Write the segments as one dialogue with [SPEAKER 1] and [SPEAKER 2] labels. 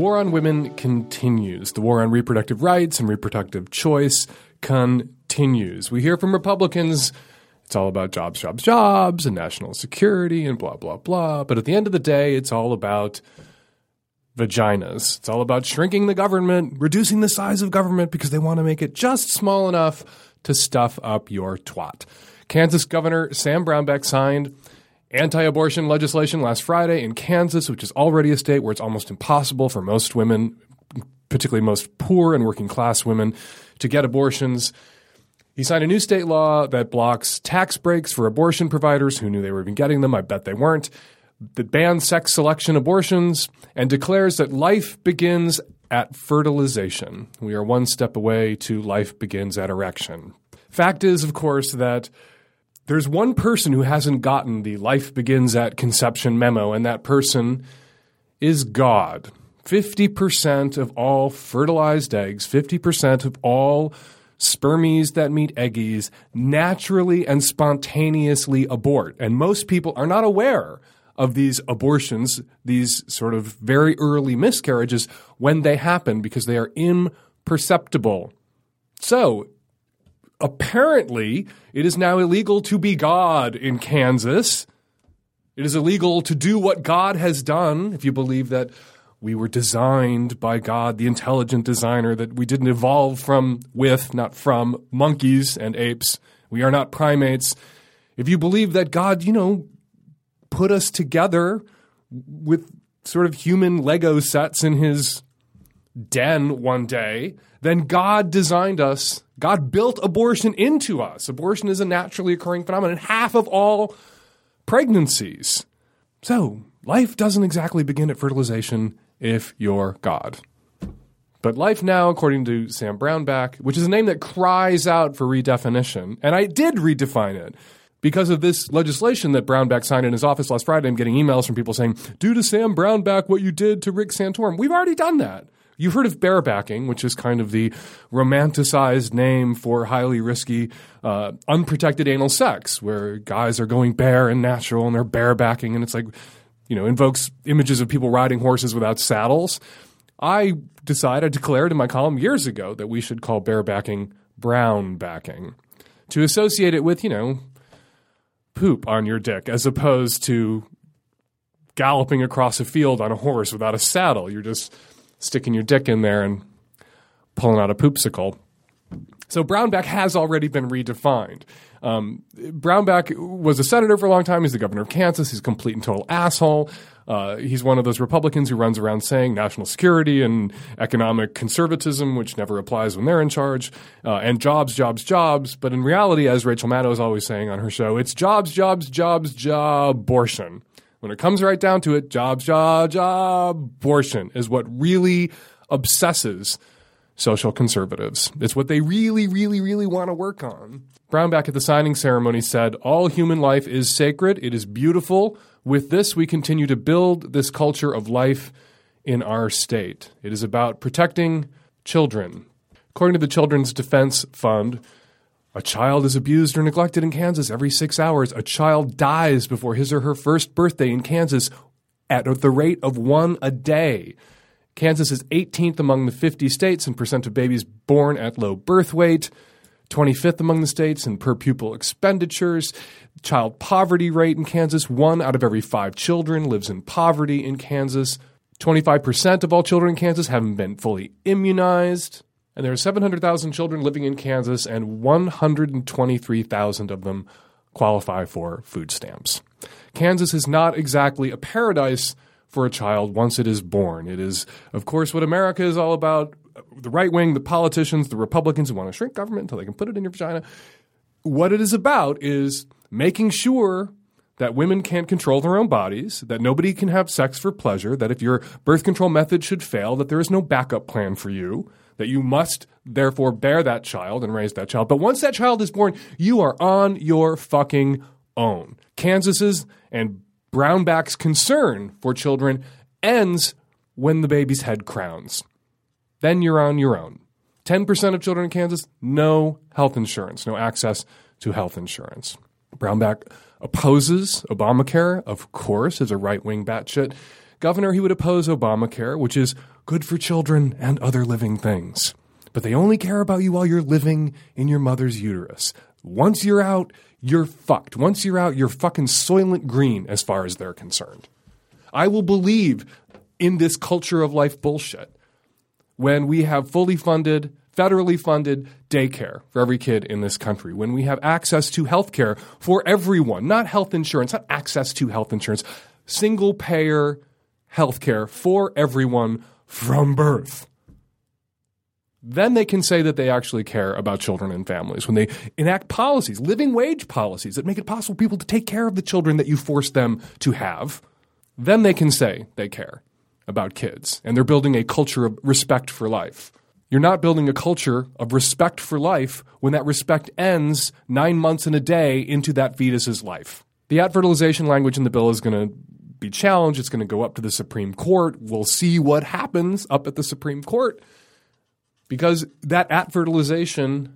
[SPEAKER 1] war on women continues. The war on reproductive rights and reproductive choice continues. We hear from Republicans it's all about jobs, jobs, jobs, and national security and blah, blah, blah. But at the end of the day, it's all about vaginas. It's all about shrinking the government, reducing the size of government because they want to make it just small enough to stuff up your twat. Kansas Governor Sam Brownback signed anti abortion legislation last Friday in Kansas, which is already a state where it's almost impossible for most women, particularly most poor and working class women, to get abortions. He signed a new state law that blocks tax breaks for abortion providers who knew they were even getting them. I bet they weren't. That bans sex selection abortions and declares that life begins at fertilization. We are one step away to life begins at erection. Fact is, of course, that there's one person who hasn't gotten the life begins at conception memo, and that person is God. 50% of all fertilized eggs, 50% of all spermies that meet eggies naturally and spontaneously abort. And most people are not aware of these abortions, these sort of very early miscarriages when they happen because they are imperceptible. So, apparently, it is now illegal to be God in Kansas. It is illegal to do what God has done, if you believe that we were designed by God, the intelligent designer, that we didn't evolve from, with, not from monkeys and apes. We are not primates. If you believe that God, you know, put us together with sort of human Lego sets in his den one day, then God designed us. God built abortion into us. Abortion is a naturally occurring phenomenon. Half of all pregnancies. So, life doesn't exactly begin at fertilization if you're God. But Life Now, according to Sam Brownback, which is a name that cries out for redefinition, and I did redefine it because of this legislation that Brownback signed in his office last Friday. I'm getting emails from people saying, due to Sam Brownback what you did to Rick Santorum." We've already done that. You've heard of barebacking, which is kind of the romanticized name for highly risky, uh, unprotected anal sex, where guys are going bare and natural and they're barebacking, and it's like you know, invokes images of people riding horses without saddles. I decided, I declared in my column years ago that we should call barebacking brown backing to associate it with, you know, poop on your dick as opposed to galloping across a field on a horse without a saddle. You're just sticking your dick in there and pulling out a poopsicle. So brownback has already been redefined. Um, Brownback was a senator for a long time. He's the governor of Kansas. He's a complete and total asshole. Uh, he's one of those Republicans who runs around saying national security and economic conservatism, which never applies when they're in charge, uh, and jobs, jobs, jobs. But in reality, as Rachel Maddow is always saying on her show, it's jobs, jobs, jobs, job, abortion. When it comes right down to it, jobs, job, job, abortion is what really obsesses social conservatives. It's what they really, really, really want to work on. Brownback at the signing ceremony said, All human life is sacred, it is beautiful. With this, we continue to build this culture of life in our state. It is about protecting children. According to the Children's Defense Fund, a child is abused or neglected in Kansas every six hours. A child dies before his or her first birthday in Kansas at the rate of one a day. Kansas is 18th among the 50 states in percent of babies born at low birth weight, 25th among the states in per pupil expenditures. Child poverty rate in Kansas, one out of every five children lives in poverty in Kansas. 25% of all children in Kansas haven't been fully immunized. And there are 700,000 children living in Kansas, and 123,000 of them qualify for food stamps. Kansas is not exactly a paradise for a child once it is born. It is, of course, what America is all about. The right wing, the politicians, the Republicans who want to shrink government until they can put it in your vagina. What it is about is making sure that women can't control their own bodies, that nobody can have sex for pleasure, that if your birth control method should fail, that there is no backup plan for you, that you must therefore bear that child and raise that child. But once that child is born, you are on your fucking own. Kansas's and Brownback's concern for children ends when the baby's head crowns. Then you're on your own. 10% of children in Kansas, no health insurance, no access to health insurance. Brownback opposes Obamacare, of course, as a right wing batshit governor, he would oppose Obamacare, which is good for children and other living things. But they only care about you while you're living in your mother's uterus. Once you're out, you're fucked. Once you're out, you're fucking soylent green as far as they're concerned. I will believe in this culture of life bullshit when we have fully funded, federally funded daycare for every kid in this country, when we have access to health care for everyone, not health insurance, not access to health insurance, single payer health care for everyone from birth. Then they can say that they actually care about children and families when they enact policies, living wage policies that make it possible for people to take care of the children that you force them to have. Then they can say they care about kids and they're building a culture of respect for life. You're not building a culture of respect for life when that respect ends nine months and a day into that fetus's life. The at fertilization language in the bill is going to be challenged. It's going to go up to the Supreme Court. We'll see what happens up at the Supreme Court because that at fertilization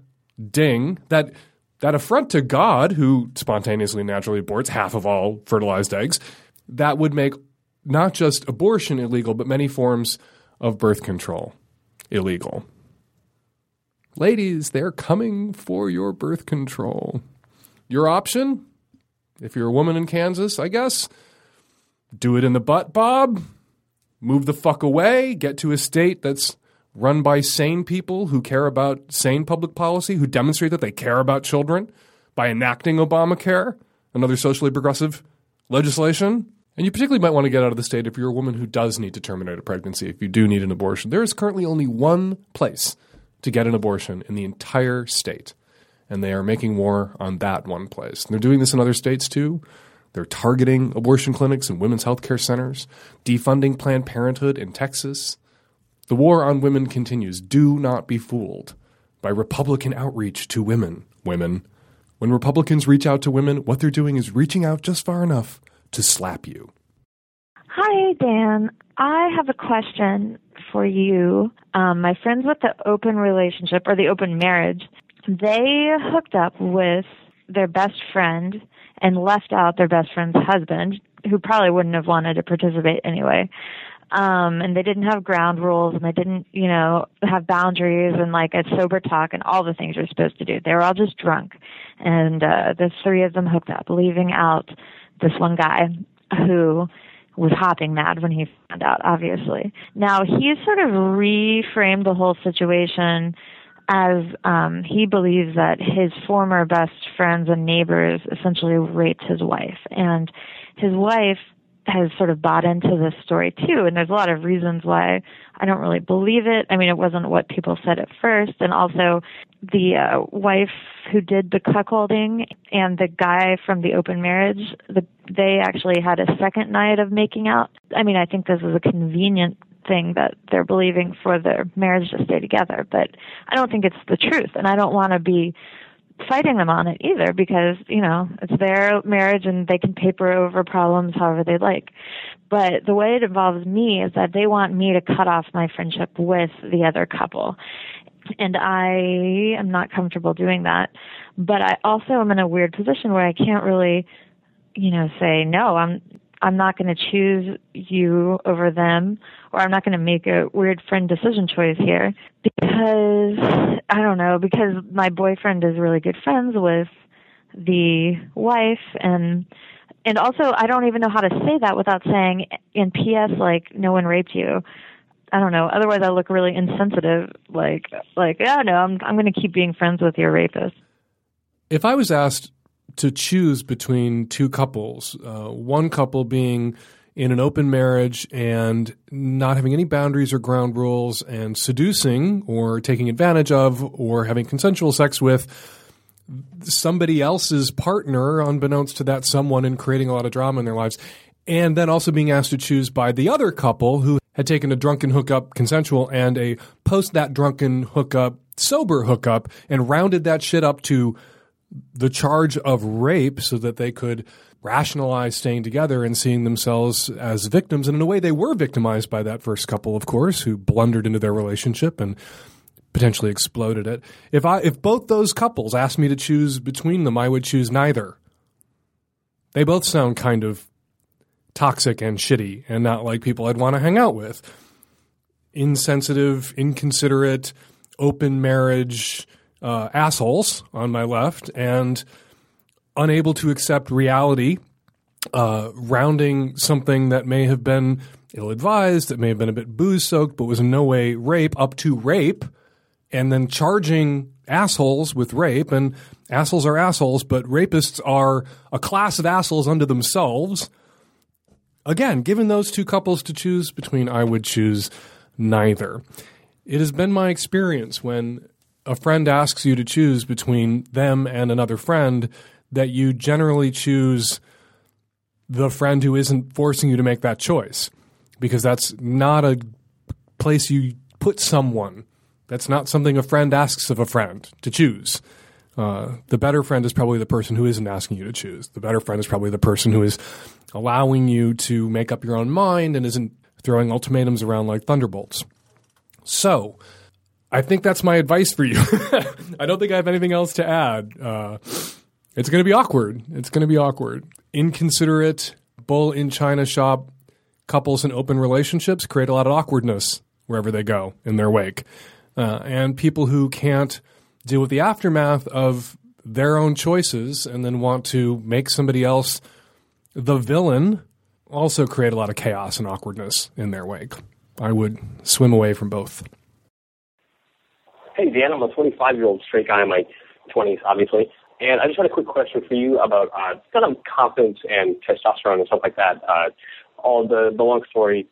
[SPEAKER 1] ding, that that affront to God, who spontaneously naturally aborts half of all fertilized eggs, that would make not just abortion illegal, but many forms of birth control illegal. Ladies, they're coming for your birth control. Your option, if you're a woman in Kansas, I guess, do it in the butt, Bob. Move the fuck away. Get to a state that's run by sane people who care about sane public policy, who demonstrate that they care about children by enacting Obamacare and other socially progressive legislation. And you particularly might want to get out of the state if you're a woman who does need to terminate a pregnancy, if you do need an abortion. There is currently only one place to get an abortion in the entire state. And they are making war on that one place. And they're doing this in other states too. They're targeting abortion clinics and women's health care centers, defunding Planned Parenthood in Texas. The war on women continues. Do not be fooled by Republican outreach to women. Women. When Republicans reach out to women, what they're doing is reaching out just far enough to slap you.
[SPEAKER 2] Hi, Dan. I have a question for you. Um, my friends with the open relationship or the open marriage, they hooked up with their best friend and left out their best friend's husband, who probably wouldn't have wanted to participate anyway. Um, and they didn't have ground rules and they didn't, you know, have boundaries and like a sober talk and all the things you're supposed to do. They were all just drunk. And uh the three of them hooked up, leaving out this one guy who was hopping mad when he found out, obviously. Now he's sort of reframed the whole situation as um, he believes that his former best friends and neighbors essentially raped his wife, and his wife has sort of bought into this story too. And there's a lot of reasons why I don't really believe it. I mean, it wasn't what people said at first, and also the uh, wife who did the cuckolding and the guy from the open marriage, the, they actually had a second night of making out. I mean, I think this is a convenient thing that they're believing for their marriage to stay together. But I don't think it's the truth, and I don't want to be fighting them on it either because you know it's their marriage and they can paper over problems however they like but the way it involves me is that they want me to cut off my friendship with the other couple and i am not comfortable doing that but i also am in a weird position where i can't really you know say no i'm I'm not going to choose you over them, or I'm not going to make a weird friend decision choice here because I don't know, because my boyfriend is really good friends with the wife and and also I don't even know how to say that without saying in PS like no one raped you. I don't know. Otherwise I look really insensitive like like yeah no, I'm I'm going to keep being friends with your rapist.
[SPEAKER 1] If I was asked to choose between two couples, uh, one couple being in an open marriage and not having any boundaries or ground rules and seducing or taking advantage of or having consensual sex with somebody else's partner, unbeknownst to that someone, and creating a lot of drama in their lives. And then also being asked to choose by the other couple who had taken a drunken hookup consensual and a post that drunken hookup sober hookup and rounded that shit up to the charge of rape so that they could rationalize staying together and seeing themselves as victims. And in a way, they were victimized by that first couple, of course, who blundered into their relationship and potentially exploded it. If I if both those couples asked me to choose between them, I would choose neither. They both sound kind of toxic and shitty and not like people I'd want to hang out with. Insensitive, inconsiderate, open marriage uh, assholes on my left and unable to accept reality, uh, rounding something that may have been ill advised, that may have been a bit booze soaked, but was in no way rape, up to rape, and then charging assholes with rape. And assholes are assholes, but rapists are a class of assholes unto themselves. Again, given those two couples to choose between, I would choose neither. It has been my experience when a friend asks you to choose between them and another friend that you generally choose the friend who isn't forcing you to make that choice because that's not a place you put someone. That's not something a friend asks of a friend to choose. Uh, the better friend is probably the person who isn't asking you to choose. The better friend is probably the person who is allowing you to make up your own mind and isn't throwing ultimatums around like thunderbolts. So, I think that's my advice for you. I don't think I have anything else to add. Uh, it's going to be awkward. It's going to be awkward. Inconsiderate, bull in China shop couples in open relationships create a lot of awkwardness wherever they go in their wake. Uh, and people who can't deal with the aftermath of their own choices and then want to make somebody else the villain also create a lot of chaos and awkwardness in their wake. I would swim away from both.
[SPEAKER 3] Hey, Dan, I'm a 25 year old straight guy in my 20s, obviously. And I just had a quick question for you about uh, kind of confidence and testosterone and stuff like that. Uh, all the, the long story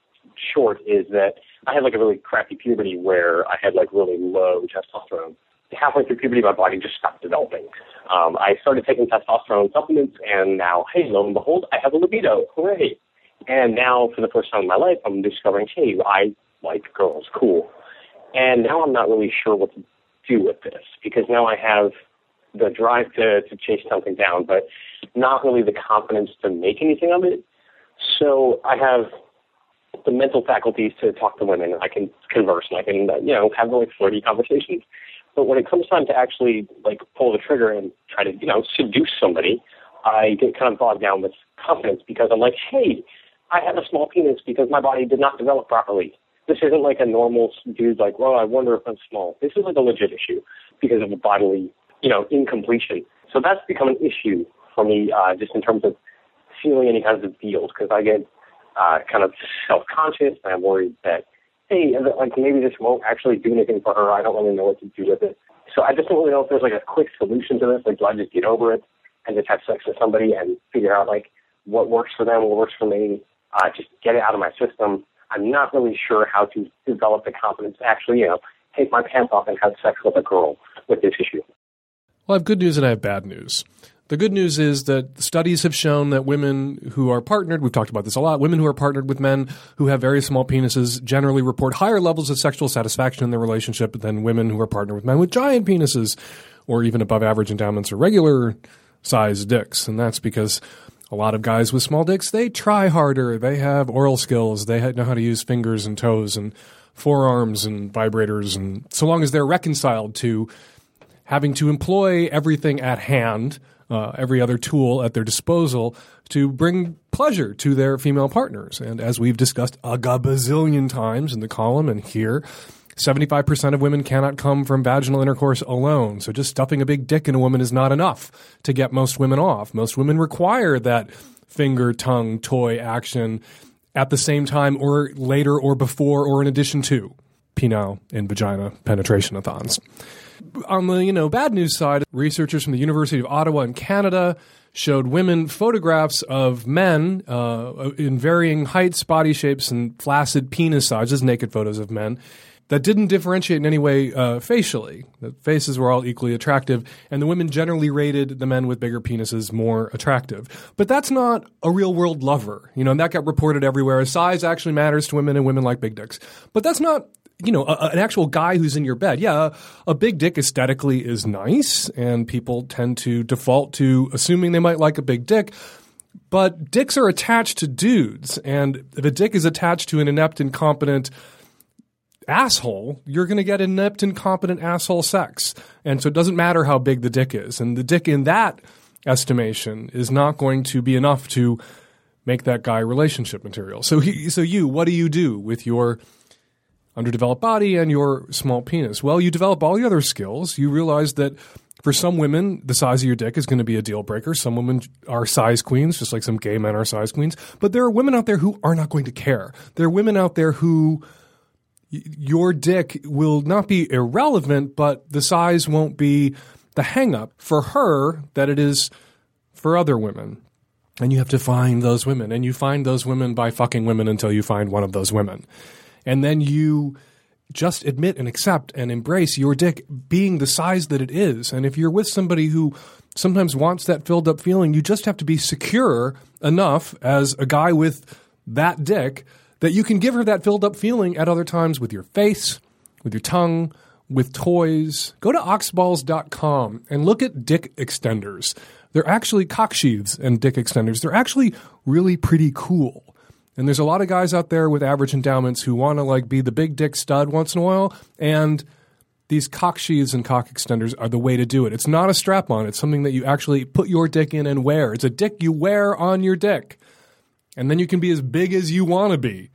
[SPEAKER 3] short is that I had like a really crappy puberty where I had like really low testosterone. Halfway through puberty, my body just stopped developing. Um, I started taking testosterone supplements, and now, hey, lo and behold, I have a libido. Hooray! And now, for the first time in my life, I'm discovering, hey, I like girls. Cool. And now I'm not really sure what to do with this because now I have the drive to, to chase something down, but not really the confidence to make anything of it. So I have the mental faculties to talk to women. And I can converse and I can, uh, you know, have like flirty conversations. But when it comes time to actually like pull the trigger and try to, you know, seduce somebody, I get kind of bogged down with confidence because I'm like, hey, I have a small penis because my body did not develop properly. This isn't like a normal dude like, well, I wonder if I'm small. This is like a legit issue because of a bodily, you know, incompletion. So that's become an issue for me, uh, just in terms of feeling any kinds of deals because I get uh, kind of self-conscious and I'm worried that, hey, like maybe this won't actually do anything for her. I don't really know what to do with it. So I just don't really know if there's like a quick solution to this. Like, do I just get over it and just have sex with somebody and figure out like what works for them, what works for me, uh, just get it out of my system. I'm not really sure how to develop the confidence to actually, you know, take my pants off and have sex with a girl with this issue.
[SPEAKER 1] Well, I have good news and I have bad news. The good news is that studies have shown that women who are partnered, we've talked about this a lot, women who are partnered with men who have very small penises generally report higher levels of sexual satisfaction in their relationship than women who are partnered with men with giant penises or even above average endowments or regular sized dicks. And that's because a lot of guys with small dicks, they try harder. They have oral skills. They know how to use fingers and toes and forearms and vibrators. And so long as they're reconciled to having to employ everything at hand – uh, every other tool at their disposal to bring pleasure to their female partners. And as we've discussed a gazillion times in the column and here, 75% of women cannot come from vaginal intercourse alone. So just stuffing a big dick in a woman is not enough to get most women off. Most women require that finger, tongue, toy action at the same time or later or before or in addition to penile and vagina penetration-a-thons on the you know bad news side, researchers from the University of Ottawa in Canada showed women photographs of men uh, in varying heights, body shapes, and flaccid penis sizes, naked photos of men that didn't differentiate in any way uh, facially. The faces were all equally attractive, and the women generally rated the men with bigger penises more attractive. But that's not a real world lover, you know, and that got reported everywhere. Size actually matters to women, and women like big dicks. But that's not you know, a, an actual guy who's in your bed. Yeah, a, a, big dick aesthetically is nice, and people tend to default to assuming they might like a big dick. But dicks are attached to dudes, and if a dick is attached to an inept, incompetent asshole, you're going to get inept, incompetent asshole sex. And so it doesn't matter how big the dick is. And the dick in that estimation is not going to be enough to make that guy relationship material. So, he, so you, what do you do with your underdeveloped body and your small penis? Well, you develop all the other skills. You realize that for some women, the size of your dick is going to be a deal breaker. Some women are size queens, just like some gay men are size queens. But there are women out there who are not going to care. There are women out there who your dick will not be irrelevant, but the size won't be the hangup for her that it is for other women. And you have to find those women. And you find those women by fucking women until you find one of those women and then you just admit and accept and embrace your dick being the size that it is. And if you're with somebody who sometimes wants that filled up feeling, you just have to be secure enough as a guy with that dick that you can give her that filled up feeling at other times with your face, with your tongue, with toys. Go to oxballs.com and look at dick extenders. They're actually cock sheaths and dick extenders. They're actually really pretty cool. And there's a lot of guys out there with average endowments who want to like be the big dick stud once in a while, and these cock sheaths and cock extenders are the way to do it. It's not a strap on, it's something that you actually put your dick in and wear. It's a dick you wear on your dick. And then you can be as big as you want to be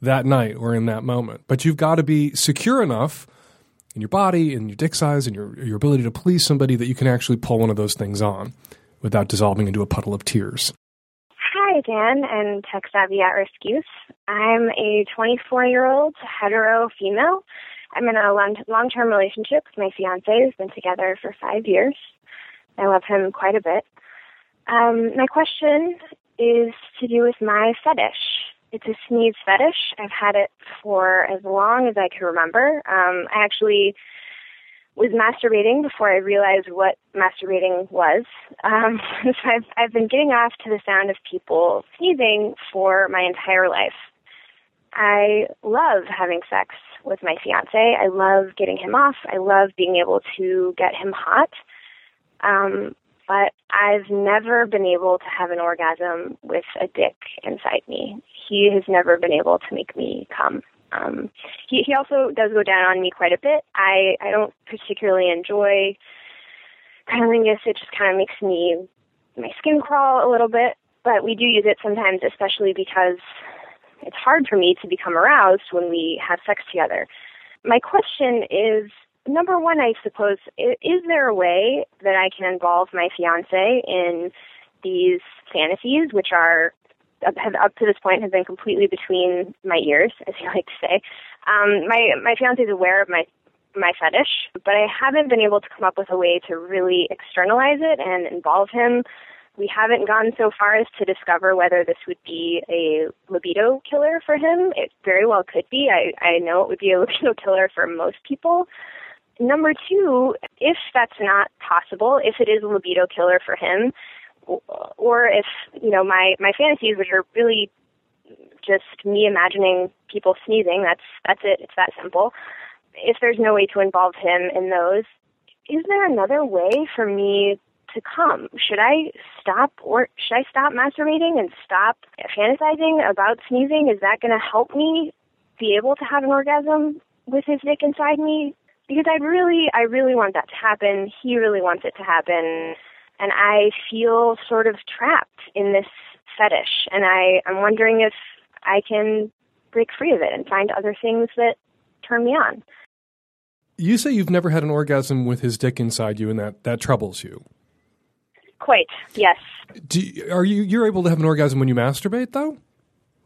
[SPEAKER 1] that night or in that moment. But you've got to be secure enough in your body and your dick size and your, your ability to please somebody that you can actually pull one of those things on without dissolving into a puddle of tears.
[SPEAKER 4] Hi, Dan and Tech Savvy at Risk Youth. I'm a 24 year old hetero female. I'm in a long term relationship with my fiance who's been together for five years. I love him quite a bit. Um, my question is to do with my fetish. It's a sneeze fetish. I've had it for as long as I can remember. Um, I actually was masturbating before I realized what masturbating was. Um, so I've, I've been getting off to the sound of people sneezing for my entire life. I love having sex with my fiance. I love getting him off. I love being able to get him hot. Um, but I've never been able to have an orgasm with a dick inside me. He has never been able to make me come. Um, he he also does go down on me quite a bit. I I don't particularly enjoy cunnilingus. It just kind of makes me my skin crawl a little bit. But we do use it sometimes, especially because it's hard for me to become aroused when we have sex together. My question is number one, I suppose, is there a way that I can involve my fiance in these fantasies, which are have up to this point have been completely between my ears, as you like to say. Um, my my fiance is aware of my my fetish, but I haven't been able to come up with a way to really externalize it and involve him. We haven't gone so far as to discover whether this would be a libido killer for him. It very well could be. I, I know it would be a libido killer for most people. Number two, if that's not possible, if it is a libido killer for him, or if you know my my fantasies, which are really just me imagining people sneezing. That's that's it. It's that simple. If there's no way to involve him in those, is there another way for me to come? Should I stop or should I stop masturbating and stop fantasizing about sneezing? Is that going to help me be able to have an orgasm with his dick inside me? Because I really, I really want that to happen. He really wants it to happen and I feel sort of trapped in this fetish. And I, I'm wondering if I can break free of it and find other things that turn me on.
[SPEAKER 1] You say you've never had an orgasm with his dick inside you, and that that troubles you.
[SPEAKER 4] Quite, yes.
[SPEAKER 1] You, are you you're able to have an orgasm when you masturbate, though?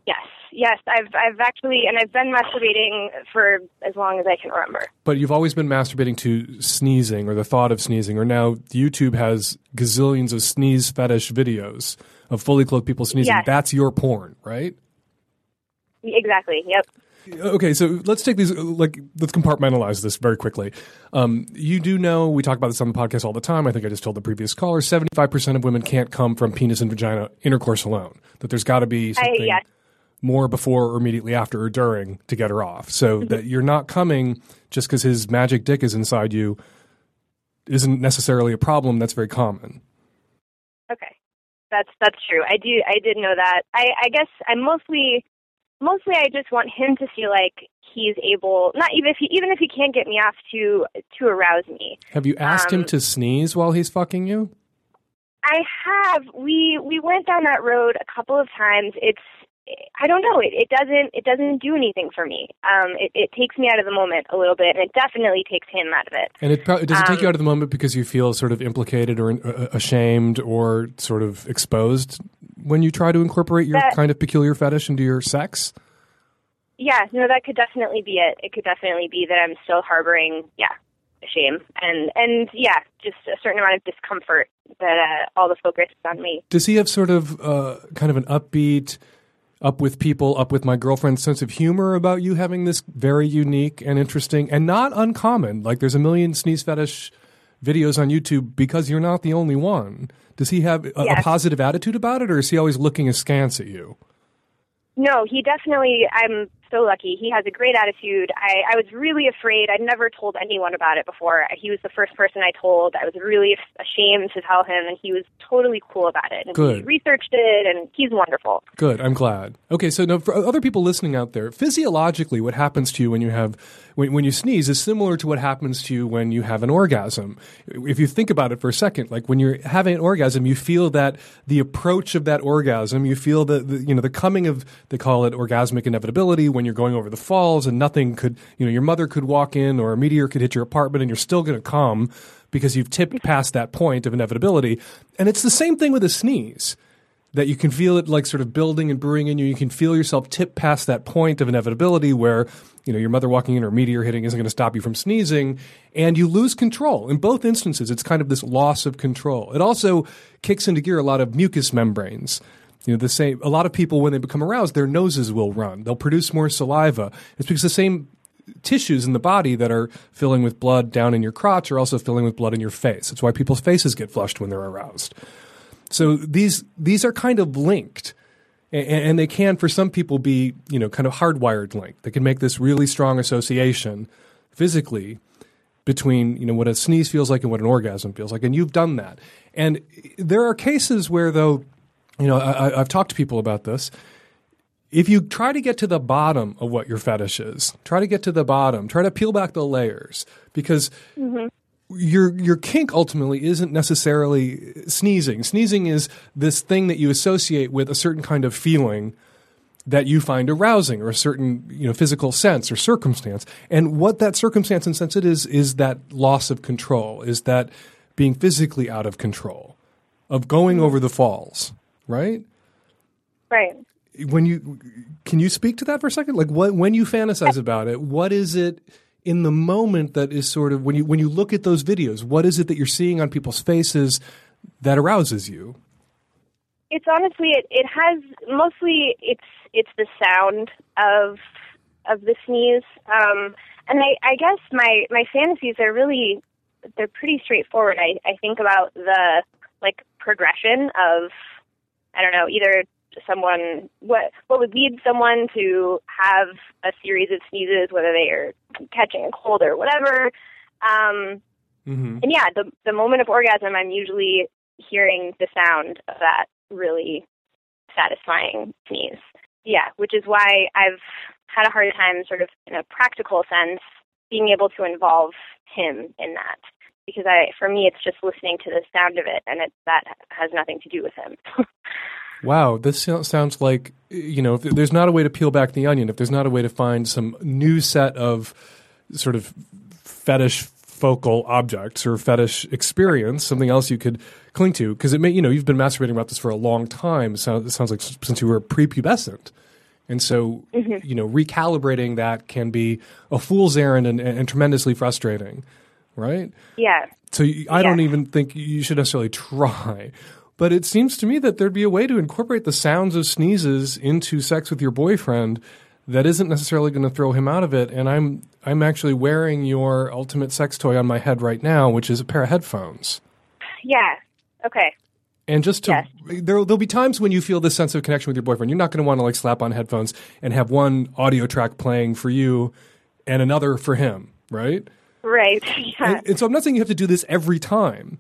[SPEAKER 4] Yes yes, I've I've actually and I've been masturbating for as long as I can remember.
[SPEAKER 1] But you've always been masturbating to sneezing or the thought of sneezing, or now YouTube has gazillions of sneeze fetish videos of fully clothed people sneezing.
[SPEAKER 4] Yes.
[SPEAKER 1] That's your porn, right?
[SPEAKER 4] Exactly. Yep.
[SPEAKER 1] Okay, so let's take these. Like, let's compartmentalize this very quickly. Um, you do know we talk about this on the podcast all the time. I think I just told the previous caller seventy-five percent of women can't come from penis and vagina intercourse alone. That there's got to be something
[SPEAKER 4] yes.
[SPEAKER 1] More before or immediately after or during to get her off. So that you're not coming just because his magic dick is inside you isn't necessarily a problem. That's very common.
[SPEAKER 4] Okay, that's that's true. I do I did know that. I I guess I'm mostly mostly I just want him to feel like he's able. Not even if he even if he can't get me off to to arouse me.
[SPEAKER 1] Have you asked him
[SPEAKER 4] Um,
[SPEAKER 1] to sneeze while he's fucking you?
[SPEAKER 4] I have. We we went down that road a couple of times. It's I don't know. It, it doesn't it doesn't do anything for me. Um, it, it takes me out of the moment a little bit, and it definitely takes him out of it.
[SPEAKER 1] And it pro- does it take
[SPEAKER 4] Um,
[SPEAKER 1] you out of the moment because you feel sort of implicated or uh, ashamed or sort of exposed when you try to incorporate your
[SPEAKER 4] That-
[SPEAKER 1] kind of peculiar fetish into your sex?
[SPEAKER 4] Yeah, no, that could definitely be it. It could definitely be that I'm still harboring, yeah, shame and and yeah, just a certain amount of discomfort that uh, all the focus is on me.
[SPEAKER 1] Does he have sort of uh, kind of an upbeat, up with people, up with my girlfriend's sense of humor about you having this very unique and interesting and not uncommon? Like there's a million sneeze fetish videos on YouTube because you're not the only one. Does he have a, a positive attitude about it or is he always looking askance at you?
[SPEAKER 4] No, he definitely. I'm so lucky. He has a great attitude. I, I was really afraid. I'd never told anyone about it before. He was the first person I told. I was really ashamed to tell him, and he was totally cool about it. And
[SPEAKER 1] Good.
[SPEAKER 4] He researched it, and he's wonderful.
[SPEAKER 1] Good. I'm glad. Okay, so now for other people listening out there, physiologically, what happens to you when you have when, when you sneeze is similar to what happens to you when you have an orgasm. If you think about it for a second, like when you're having an orgasm, you feel that the approach of that orgasm, you feel the, the you know the coming of they call it orgasmic inevitability when you're going over the falls and nothing could you know your mother could walk in or a meteor could hit your apartment and you're still going to come because you've tipped past that point of inevitability. And it's the same thing with a sneeze that you can feel it like sort of building and brewing in you. You can feel yourself tip past that point of inevitability where, you know, your mother walking in or a meteor hitting isn't going to stop you from sneezing and you lose control. In both instances, it's kind of this loss of control. It also kicks into gear a lot of mucous membranes. You know, the same, a lot of people, when they become aroused, their noses will run. They'll produce more saliva. It's because the same tissues in the body that are filling with blood down in your crotch are also filling with blood in your face. That's why people's faces get flushed when they're aroused. So these these are kind of linked, and, and they can for some people be you know kind of hardwired linked. They can make this really strong association physically between you know what a sneeze feels like and what an orgasm feels like, and you've done that. And there are cases where though, you know, I, I've talked to people about this. If you try to get to the bottom of what your fetish is, try to get to the bottom, try to peel back the layers, because mm-hmm. your your kink ultimately isn't necessarily sneezing. Sneezing is this thing that you associate with a certain kind of feeling that you find arousing or a certain you know physical sense or circumstance. And what that circumstance and sense it is is that loss of control, is that being physically out of control, of going mm-hmm. over the falls, right?
[SPEAKER 4] Right.
[SPEAKER 1] when you can you speak to that for a second like what when you fantasize about it what is it in the moment that is sort of when you when you look at those videos what is it that you're seeing on people's faces that arouses you
[SPEAKER 4] It's honestly it, it has mostly it's it's the sound of of the sneeze. Um and I, I guess my, my fantasies are really they're pretty straightforward. I, I think about the like progression of I don't know, either someone what what would lead someone to have a series of sneezes, whether they are catching a cold or whatever. Um
[SPEAKER 1] mm-hmm.
[SPEAKER 4] and yeah, the the moment of orgasm, I'm usually hearing the sound of that really satisfying sneeze. Yeah, which is why I've had a hard time, sort of in a practical sense, being able to involve him in that because I, for me, it's just listening to the sound of it, and it that has nothing to do with him.
[SPEAKER 1] wow this sounds like you know if there's not a way to peel back the onion if there's not a way to find some new set of sort of fetish focal objects or fetish experience something else you could cling to because it may you know you've been masturbating about this for a long time so it sounds like since you were prepubescent. And so mm-hmm. you know recalibrating that can be a fool's errand and, and tremendously frustrating right
[SPEAKER 4] yeah,
[SPEAKER 1] so you, I don't even think you should necessarily try. But it seems to me that there'd be a way to incorporate the sounds of sneezes into sex with your boyfriend that isn't necessarily going to throw him out of it. And I'm I'm actually wearing your ultimate sex toy on my head right now, which is a pair of headphones.
[SPEAKER 4] Yeah. Okay.
[SPEAKER 1] And just to
[SPEAKER 4] Yes.
[SPEAKER 1] there there'll be times when you feel this sense of connection with your boyfriend. You're not going to want to like slap on headphones and have one audio track playing for you and another for him, right?
[SPEAKER 4] Right. Yeah.
[SPEAKER 1] And, and so I'm not saying you have to do this every time,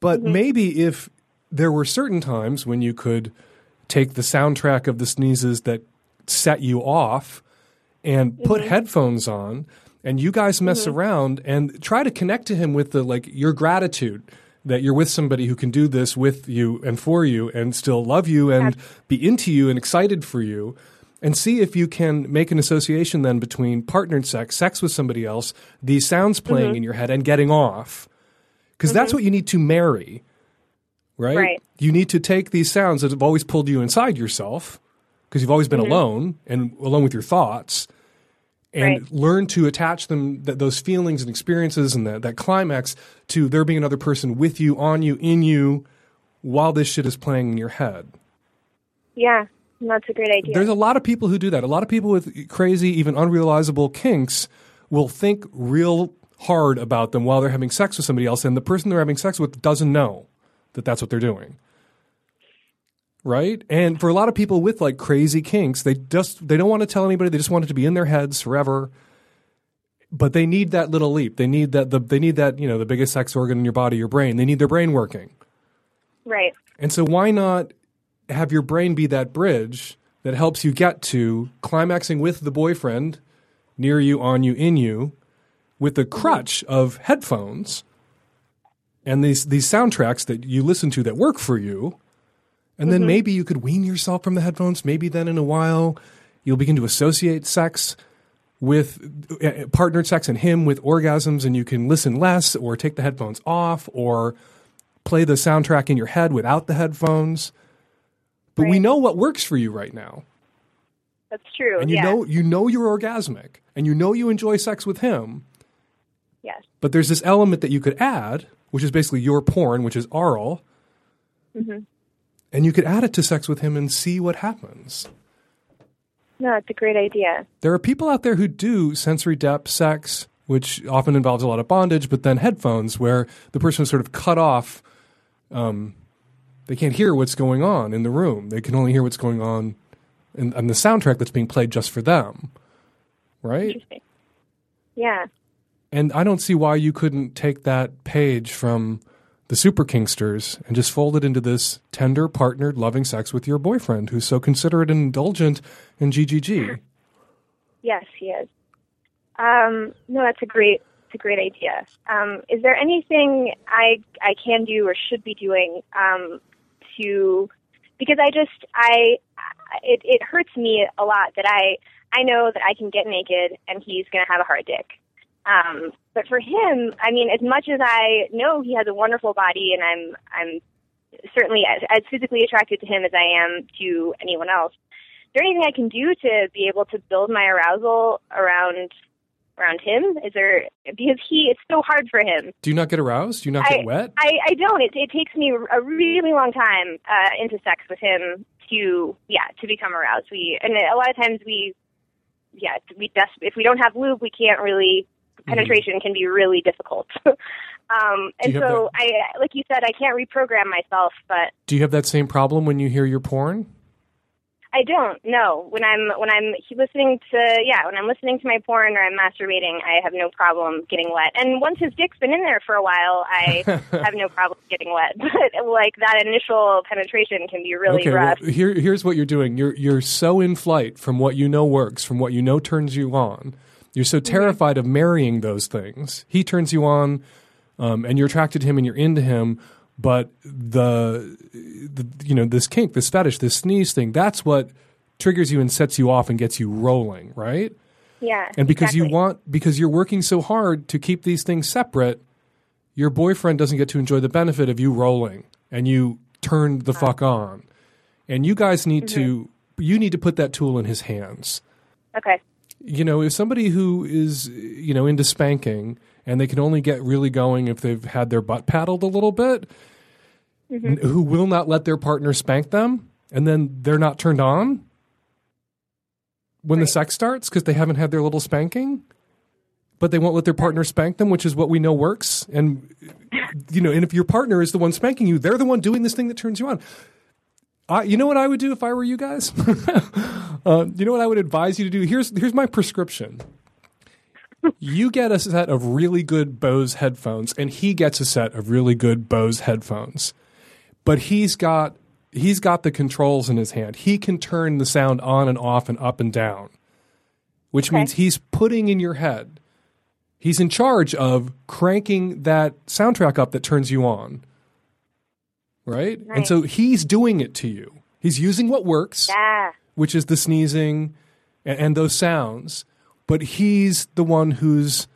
[SPEAKER 1] but mm-hmm. maybe if there were certain times when you could take the soundtrack of the sneezes that set you off and put mm-hmm. headphones on and you guys mess mm-hmm. around and try to connect to him with the like your gratitude that you're with somebody who can do this with you and for you and still love you and be into you and excited for you and see if you can make an association then between partnered sex, sex with somebody else, these sounds playing mm-hmm. in your head and getting off. Because that's mm-hmm. what you need to marry, right?
[SPEAKER 4] Right.
[SPEAKER 1] You need to take these sounds that have always pulled you inside yourself because you've always been mm-hmm. alone and alone with your thoughts and
[SPEAKER 4] Right.
[SPEAKER 1] learn to attach them th- those feelings and experiences and that, that climax to there being another person with you on you in you while this shit is playing in your head
[SPEAKER 4] yeah. That's a great idea.
[SPEAKER 1] there's a lot of people who do that. A lot of people with crazy even unrealizable kinks will think real hard about them while they're having sex with somebody else and the person they're having sex with doesn't know that that's what they're doing. Right? And for a lot of people with like crazy kinks they just they don't want to tell anybody. They just want it to be in their heads forever. But they need that little leap. They need that the, they need that you know the biggest sex organ in your body your brain. They need their brain working.
[SPEAKER 4] Right.
[SPEAKER 1] and so why not have your brain be that bridge that helps you get to climaxing with the boyfriend near you, on you, in you, with the crutch of headphones and these these soundtracks that you listen to that work for you. And then maybe you could wean yourself from the headphones. Maybe then in a while you'll begin to associate sex with uh, partnered sex and him with orgasms and you can listen less or take the headphones off or play the soundtrack in your head without the headphones. But we know what works for you right now.
[SPEAKER 4] That's true.
[SPEAKER 1] And you
[SPEAKER 4] yeah.
[SPEAKER 1] know you know you're orgasmic and you know you enjoy sex with him.
[SPEAKER 4] Yes.
[SPEAKER 1] But there's this element that you could add, which is basically your porn, which is aural.
[SPEAKER 4] Mm-hmm.
[SPEAKER 1] And you could add it to sex with him and see what happens.
[SPEAKER 4] No, it's a great idea.
[SPEAKER 1] There are people out there who do sensory dep sex, which often involves a lot of bondage, but then headphones where the person is sort of cut off. Um, they can't hear what's going on in the room. They can only hear what's going on in, in the soundtrack that's being played just for them. Right?
[SPEAKER 4] Yeah.
[SPEAKER 1] And I don't see why you couldn't take that page from the Super Kinksters and just fold it into this tender, partnered, loving sex with your boyfriend who's so considerate and indulgent in GGG.
[SPEAKER 4] Yes, he is. Um, no, that's a great, it's a great idea. Um, is there anything I I can do or should be doing um, to? Because I just I it it hurts me a lot that I I know that I can get naked and he's going to have a hard dick. Um, but for him, I mean, as much as I know he has a wonderful body and I'm I'm certainly as, as physically attracted to him as I am to anyone else. Is there anything I can do to be able to build my arousal around around him? Is there because he it's so hard for him.
[SPEAKER 1] Do you not get aroused? Do you not
[SPEAKER 4] I,
[SPEAKER 1] get wet?
[SPEAKER 4] I I don't. It it takes me a really long time uh, into sex with him to yeah to become aroused. We and a lot of times we yeah we des- if we don't have lube we can't really penetration can be really difficult. um, and so I like you said I can't reprogram myself, but
[SPEAKER 1] Do you have that same problem when you hear your porn?
[SPEAKER 4] I don't. No, when I'm when I'm listening to yeah, when I'm listening to my porn or I'm masturbating, I have no problem getting wet. And once his dick's been in there for a while, I have no problem getting wet. But like that initial penetration can be really
[SPEAKER 1] okay, well,
[SPEAKER 4] rough.
[SPEAKER 1] here, here's what you're doing. You're you're so in flight from what you know works, from what you know turns you on. You're so
[SPEAKER 4] Mm-hmm.
[SPEAKER 1] terrified of marrying those things. He turns you on, um, and you're attracted to him, and you're into him. But the, the you know this kink, this fetish, this sneeze thing, that's what triggers you and sets you off and gets you rolling, right?
[SPEAKER 4] yeah,
[SPEAKER 1] And because you want because you're working so hard to keep these things separate, your boyfriend doesn't get to enjoy the benefit of you rolling and you turn the uh-huh. fuck on. And you guys need to mm-hmm. you need to put that tool in his hands.
[SPEAKER 4] okay,
[SPEAKER 1] You know, if somebody who is you know into spanking and they can only get really going if they've had their butt paddled a little bit, n- who will not let their partner spank them and then they're not turned on, when the sex starts because they haven't had their little spanking, but they won't let their partner spank them, which is what we know works. And you know, and if your partner is the one spanking you, they're the one doing this thing that turns you on. I, you know what I would do if I were you guys? uh, you know what I would advise you to do? Here's here's my prescription. You get a set of really good Bose headphones, and he gets a set of really good Bose headphones. But he's got he's got the controls in his hand. He can turn the sound on and off and up and down, which
[SPEAKER 4] Okay.
[SPEAKER 1] means he's putting in your head. He's in charge of cranking that soundtrack up that turns you on. Right? And so he's doing it to you. He's using what works
[SPEAKER 4] Yeah.
[SPEAKER 1] which is the sneezing and, and those sounds, but he's the one who's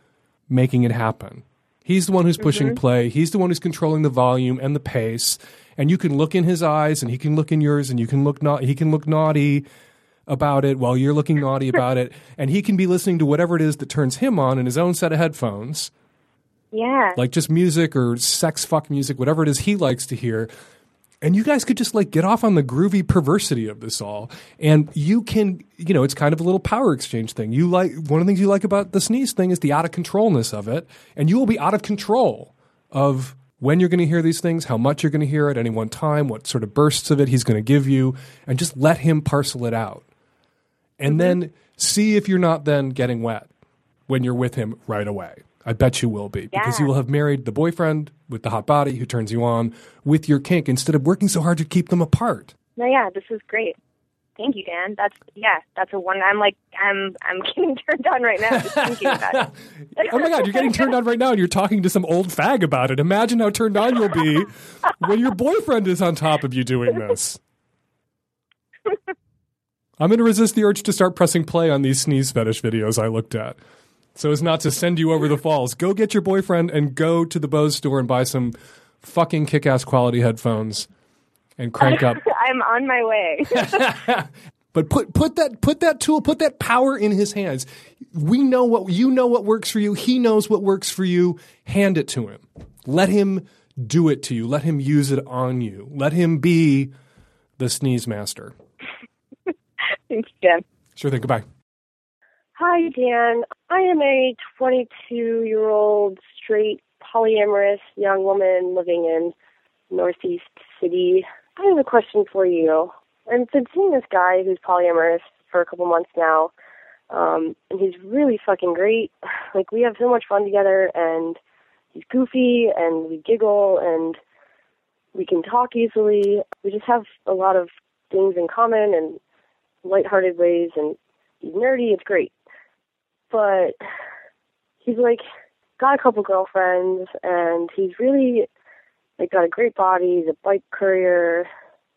[SPEAKER 1] making it happen. He's the one who's pushing mm-hmm. play. He's the one who's controlling the volume and the pace. And you can look in his eyes, and he can look in yours, and you can look not. He can look naughty about it while you're looking naughty about it, and he can be listening to whatever it is that turns him on in his own set of headphones
[SPEAKER 4] Yeah.
[SPEAKER 1] like just music or sex fuck music, whatever it is he likes to hear. And you guys could just like get off on the groovy perversity of this all. And you can, you know, it's kind of a little power exchange thing. You like, one of the things you like about the sneeze thing is the out of controlness of it. And you will be out of control of when you're going to hear these things, how much you're going to hear at any one time, what sort of bursts of it he's going to give you, and just let him parcel it out. And then see if you're not then getting wet when you're with him right away. I bet you will be because
[SPEAKER 4] Yeah.
[SPEAKER 1] you will have married the boyfriend with the hot body who turns you on with your kink instead of working so hard to keep them apart.
[SPEAKER 4] No, yeah, this is great. Thank you, Dan. That's yeah, that's a one. I'm like, I'm I'm getting turned on right now just thinking about it.
[SPEAKER 1] oh my God, you're getting turned on right now and you're talking to some old fag about it. Imagine how turned on you'll be when your boyfriend is on top of you doing this. I'm going to resist the urge to start pressing play on these sneeze fetish videos I looked at. So as not to send you over the falls. Go get your boyfriend and go to the Bose store and buy some fucking kick ass quality headphones and crank up
[SPEAKER 4] I'm on my way.
[SPEAKER 1] But put put that put that tool, put that power in his hands. We know what you know what works for you. He knows what works for you. Hand it to him. Let him do it to you. Let him use it on you. Let him be the sneeze master.
[SPEAKER 4] Thanks, Dan.
[SPEAKER 1] Sure thing. Goodbye.
[SPEAKER 5] Hi, Dan. I am a 22 year old straight polyamorous young woman living in Northeast City. I have a question for you. I've been seeing this guy who's polyamorous for a couple months now, um, and he's really fucking great. Like, we have so much fun together, and he's goofy, and we giggle, and we can talk easily. We just have a lot of things in common and lighthearted ways, and he's nerdy. It's great but he's like got a couple girlfriends and he's really like got a great body, he's a bike courier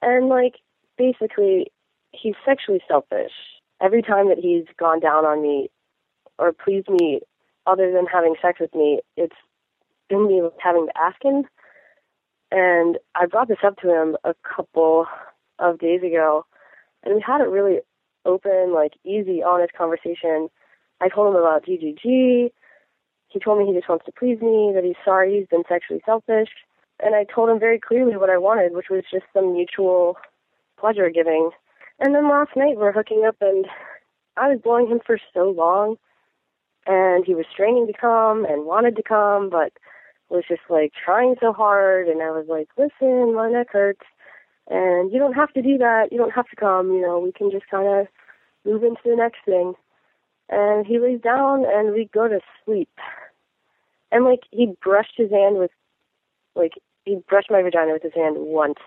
[SPEAKER 5] and like basically he's sexually selfish. Every time that he's gone down on me or pleased me other than having sex with me, it's been me having to ask him. And I brought this up to him a couple of days ago and we had a really open, like easy, honest conversation I told him about GGG. He told me he just wants to please me, that he's sorry he's been sexually selfish. And I told him very clearly what I wanted, which was just some mutual pleasure giving. And then last night we're hooking up and I was blowing him for so long and he was straining to come and wanted to come but was just like trying so hard and I was like, Listen, my neck hurts and you don't have to do that, you don't have to come, you know, we can just kinda move into the next thing and he lays down and we go to sleep. And like he brushed his hand with like he brushed my vagina with his hand once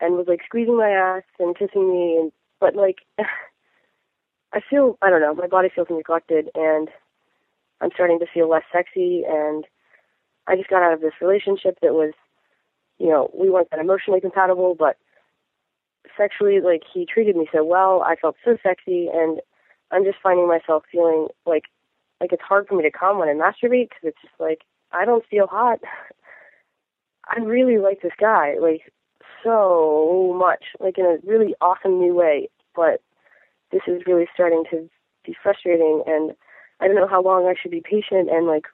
[SPEAKER 5] and was like squeezing my ass and kissing me and but like I feel I don't know, my body feels neglected and I'm starting to feel less sexy and I just got out of this relationship that was you know, we weren't that emotionally compatible but sexually like he treated me so well, I felt so sexy and I'm just finding myself feeling like like it's hard for me to come when I masturbate because it's just like I don't feel hot. I really like this guy like so much, like in a really awesome new way. But this is really starting to be frustrating, and I don't know how long I should be patient and like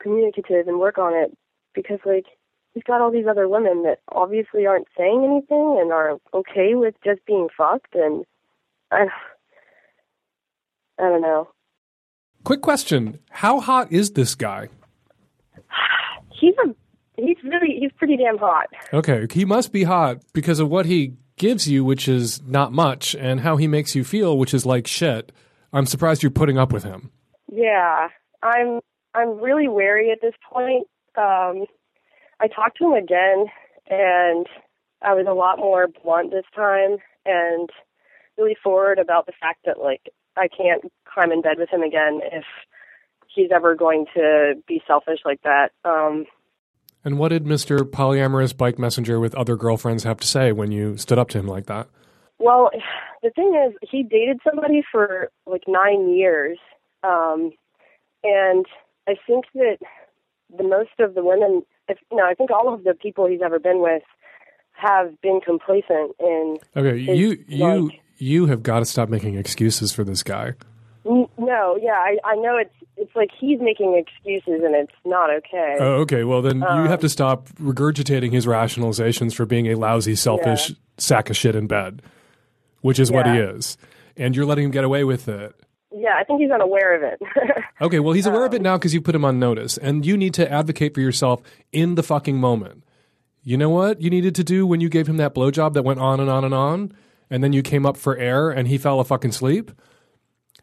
[SPEAKER 5] communicative and work on it because like he's got all these other women that obviously aren't saying anything and are okay with just being fucked and I I don't know.
[SPEAKER 1] Quick question: How hot is this guy?
[SPEAKER 5] He's a he's really he's pretty damn hot.
[SPEAKER 1] Okay, he must be hot because of what he gives you, which is not much, and how he makes you feel, which is like shit. I'm surprised you're putting up with him.
[SPEAKER 5] Yeah, I'm I'm really wary at this point. Um, I talked to him again, and I was a lot more blunt this time, and really forward about the fact that like I can't climb in bed with him again if he's ever going to be selfish like that. Um,
[SPEAKER 1] And what did Mr. Polyamorous Bike Messenger with other girlfriends have to say when you stood up to him like that?
[SPEAKER 5] Well, the thing is, he dated somebody for like nine years, um, and I think that the most of the women, if no, I think all of the people he's ever been with have been complacent in.
[SPEAKER 1] Okay, you you
[SPEAKER 5] like-
[SPEAKER 1] you have got to stop making excuses for this guy.
[SPEAKER 5] No, yeah, I, I know it's it's like he's making excuses and it's not okay.
[SPEAKER 1] Oh, okay. Well, then you
[SPEAKER 5] Um,
[SPEAKER 1] have to stop regurgitating his rationalizations for being a lousy, selfish
[SPEAKER 5] Yeah.
[SPEAKER 1] sack of shit in bed, which is what he is, and you're letting him get away with it.
[SPEAKER 5] yeah, I think he's unaware of it.
[SPEAKER 1] Okay, well, he's aware of it
[SPEAKER 5] Um,
[SPEAKER 1] now because you put him on notice, and you need to advocate for yourself in the fucking moment. You know what you needed to do when you gave him that blowjob that went on and on and on, and then you came up for air and he fell a fucking sleep?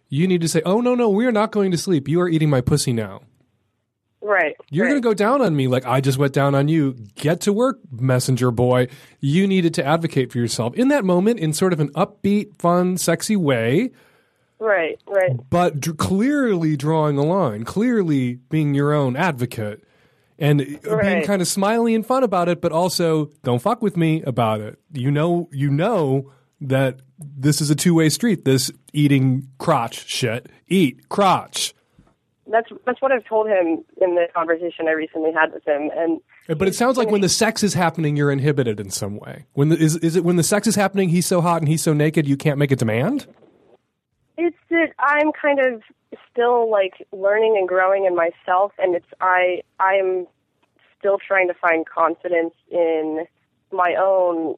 [SPEAKER 1] You need to say, oh, no, no, we are not going to sleep. You are eating my pussy now.
[SPEAKER 5] right.
[SPEAKER 1] You're
[SPEAKER 5] right.
[SPEAKER 1] going to go down on me like I just went down on you. Get to work, messenger boy. You needed to advocate for yourself in that moment in sort of an upbeat, fun, sexy way,
[SPEAKER 5] Right, right.
[SPEAKER 1] but dr- clearly drawing a line, clearly being your own advocate and being kind of smiley and fun about it, but also don't fuck with me about it. You know, you know that this is a two way street. This eating crotch shit. Eat crotch.
[SPEAKER 5] That's that's what I've told him in the conversation I recently had with him, and
[SPEAKER 1] But it sounds like when the sex is happening, you're inhibited in some way. When the, is is it when the sex is happening, he's so hot and he's so naked, you can't make a demand?
[SPEAKER 5] it's that I'm kind of still like learning and growing in myself, and it's I I'm still trying to find confidence in my own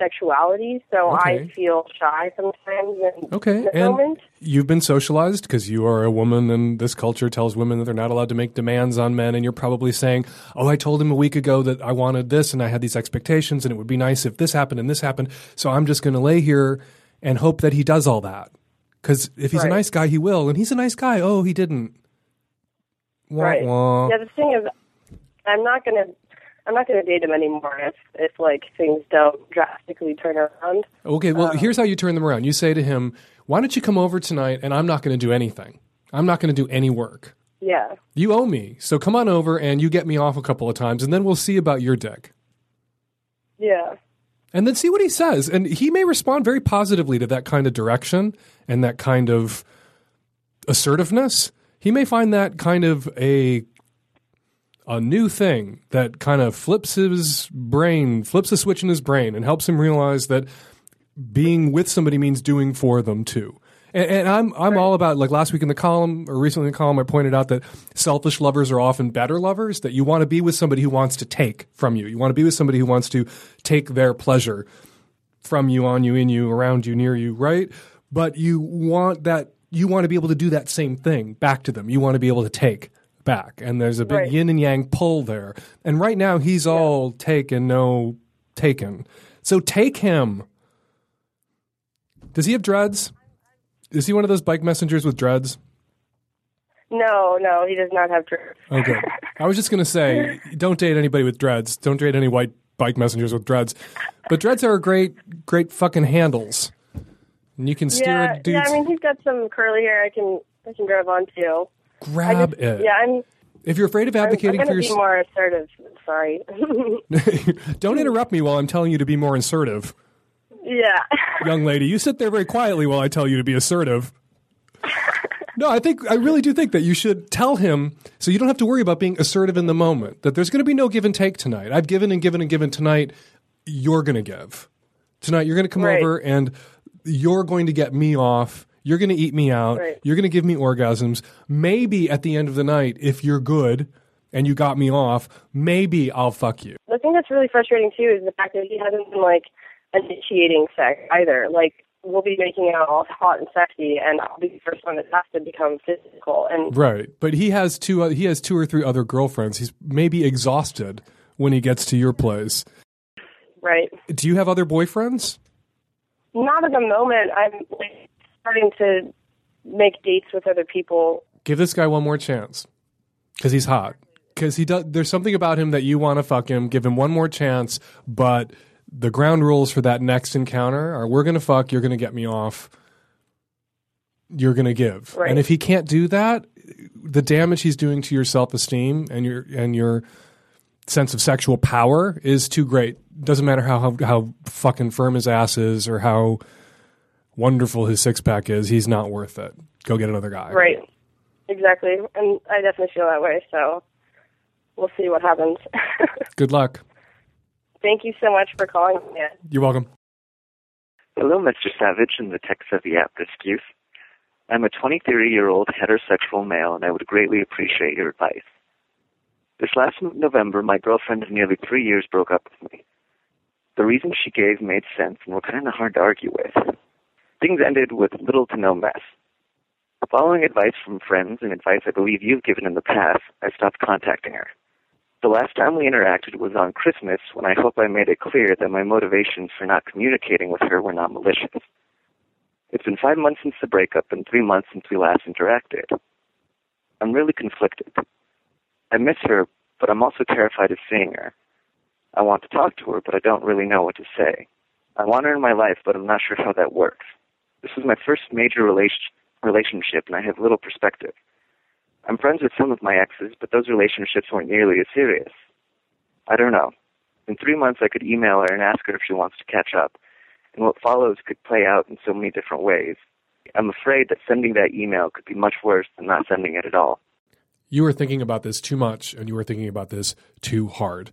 [SPEAKER 5] sexuality, so
[SPEAKER 1] Okay.
[SPEAKER 5] I feel shy sometimes
[SPEAKER 1] Okay, and
[SPEAKER 5] moment.
[SPEAKER 1] you've been socialized because you are a woman, and this culture tells women that they're not allowed to make demands on men. And you're probably saying, "Oh, I told him a week ago that I wanted this, and I had these expectations, and it would be nice if this happened and this happened. So I'm just going to lay here and hope that he does all that. Because if he's a nice guy, he will, and he's a nice guy. Oh, he didn't. Wah,
[SPEAKER 5] Right.
[SPEAKER 1] wah.
[SPEAKER 5] Yeah, the thing is, I'm not gonna I'm not gonna date him anymore if if like things don't drastically turn around.
[SPEAKER 1] Okay,
[SPEAKER 5] Um,
[SPEAKER 1] well, here's how you turn them around. You say to him, "Why don't you come over tonight, and I'm not going to do anything. I'm not going to do any work."
[SPEAKER 5] Yeah.
[SPEAKER 1] You owe me. So come on over and you get me off a couple of times and then we'll see about your dick.
[SPEAKER 5] Yeah.
[SPEAKER 1] And then see what he says. And he may respond very positively to that kind of direction and that kind of assertiveness. He may find that kind of a a new thing that kind of flips his brain, flips a switch in his brain and helps him realize that being with somebody means doing for them too. And, and I'm I'm all about like last week in the column or recently in the column I pointed out that selfish lovers are often better lovers. That you want to be with somebody who wants to take from you. You want to be with somebody who wants to take their pleasure from you, on you, in you, around you, near you, right? But you want that you want to be able to do that same thing back to them. You want to be able to take back. And there's a big
[SPEAKER 5] Right.
[SPEAKER 1] yin and yang pull there. And right now he's all take and no taken. So take him. Does he have dreads? Is he one of those bike messengers with dreads?
[SPEAKER 5] No, no, he does not have dreads.
[SPEAKER 1] Okay. I was just going to say, don't date anybody with dreads. Don't date any white bike messengers with dreads. But dreads are great, great fucking handles. And you can steer
[SPEAKER 5] yeah,
[SPEAKER 1] a dude's
[SPEAKER 5] yeah. I mean, he's got some curly hair. I can I can grab onto.
[SPEAKER 1] Grab
[SPEAKER 5] just,
[SPEAKER 1] it.
[SPEAKER 5] Yeah, I'm.
[SPEAKER 1] If you're afraid of
[SPEAKER 5] I'm, I'm
[SPEAKER 1] advocating for
[SPEAKER 5] to be
[SPEAKER 1] yourself,
[SPEAKER 5] more assertive. Sorry.
[SPEAKER 1] don't interrupt me while I'm telling you to be more assertive.
[SPEAKER 5] yeah.
[SPEAKER 1] Young lady, you sit there very quietly while I tell you to be assertive. No, I think I really do think that you should tell him so you don't have to worry about being assertive in the moment. That there's going to be no give and take tonight. I've given and given and given tonight. You're going to give tonight. You're going to come
[SPEAKER 5] Right.
[SPEAKER 1] over and you're going to get me off. You're going to eat me out.
[SPEAKER 5] Right.
[SPEAKER 1] You're going to give me orgasms. Maybe at the end of the night, if you're good and you got me off, maybe I'll fuck you.
[SPEAKER 5] the thing that's really frustrating too is the fact that he hasn't been like initiating sex either. Like we'll be making out all hot and sexy, and I'll be the first one that has to become physical. And
[SPEAKER 1] Right, but he has two. Uh, he has two or three other girlfriends. He's maybe exhausted when he gets to your place.
[SPEAKER 5] right,
[SPEAKER 1] Do you have other boyfriends?
[SPEAKER 5] not at the moment. I'm like, starting to make dates with other people.
[SPEAKER 1] Give this guy one more chance because he's hot. Because he does. There's something about him that you want to fuck him. Give him one more chance, but the ground rules for that next encounter are: we're gonna fuck. You're gonna get me off. You're gonna give.
[SPEAKER 5] Right.
[SPEAKER 1] And if he can't do that, the damage he's doing to your self esteem and your and your sense of sexual power is too great. Doesn't matter how how, how fucking firm his ass is or how wonderful his six pack is. He's not worth it. Go get another guy.
[SPEAKER 5] Right, exactly, and I definitely feel that way. So we'll see what happens.
[SPEAKER 1] Good luck.
[SPEAKER 5] Thank you so much for calling me.
[SPEAKER 1] You're welcome.
[SPEAKER 6] Hello, Mr. Savage and the Tech Savvy app Rescues. I'm a 23 year old heterosexual male and I would greatly appreciate your advice. This last November, my girlfriend of nearly three years broke up with me. The reasons she gave made sense and were kind of hard to argue with. Things ended with little to no mess. Following advice from friends and advice I believe you've given in the past, I stopped contacting her. The last time we interacted was on Christmas when I hope I made it clear that my motivations for not communicating with her were not malicious. It's been five months since the breakup and three months since we last interacted. I'm really conflicted. I miss her, but I'm also terrified of seeing her. I want to talk to her, but I don't really know what to say. I want her in my life, but I'm not sure how that works. This is my first major relation- relationship, and I have little perspective. I'm friends with some of my exes, but those relationships weren't nearly as serious. I don't know. In three months, I could email her and ask her if she wants to catch up, and what follows could play out in so many different ways. I'm afraid that sending that email could be much worse than not sending it at all.
[SPEAKER 1] You were thinking about this too much, and you were thinking about this too hard.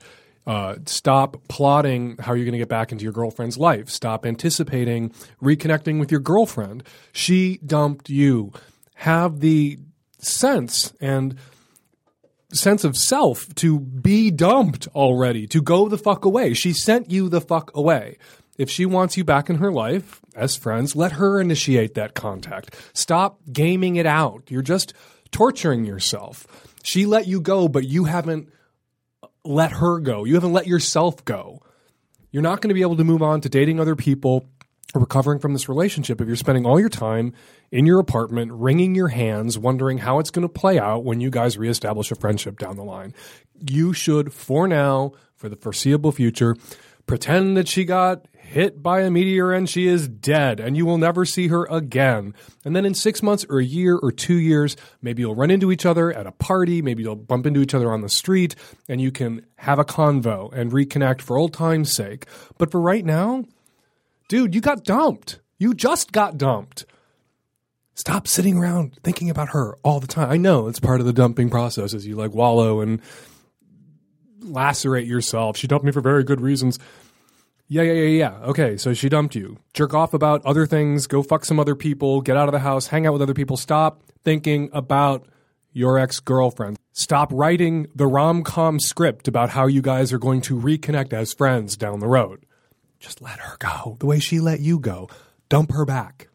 [SPEAKER 1] Uh, stop plotting how you're going to get back into your girlfriend's life. Stop anticipating reconnecting with your girlfriend. She dumped you. Have the sense and sense of self to be dumped already, to go the fuck away. She sent you the fuck away. If she wants you back in her life as friends, let her initiate that contact. Stop gaming it out. You're just torturing yourself. She let you go, but you haven't let her go. You haven't let yourself go. You're not going to be able to move on to dating other people or recovering from this relationship if you're spending all your time in your apartment, wringing your hands, wondering how it's going to play out when you guys reestablish a friendship down the line. You should, for now, for the foreseeable future, pretend that she got hit by a meteor and she is dead and you will never see her again. And then in six months or a year or two years, maybe you'll run into each other at a party, maybe you'll bump into each other on the street and you can have a convo and reconnect for old time's sake. But for right now, dude, you got dumped. You just got dumped. Stop sitting around thinking about her all the time. I know it's part of the dumping process as you like wallow and lacerate yourself. She dumped me for very good reasons. Yeah, yeah, yeah, yeah. Okay, so she dumped you. Jerk off about other things, go fuck some other people, get out of the house, hang out with other people. Stop thinking about your ex girlfriend. Stop writing the rom com script about how you guys are going to reconnect as friends down the road. Just let her go the way she let you go. Dump her back.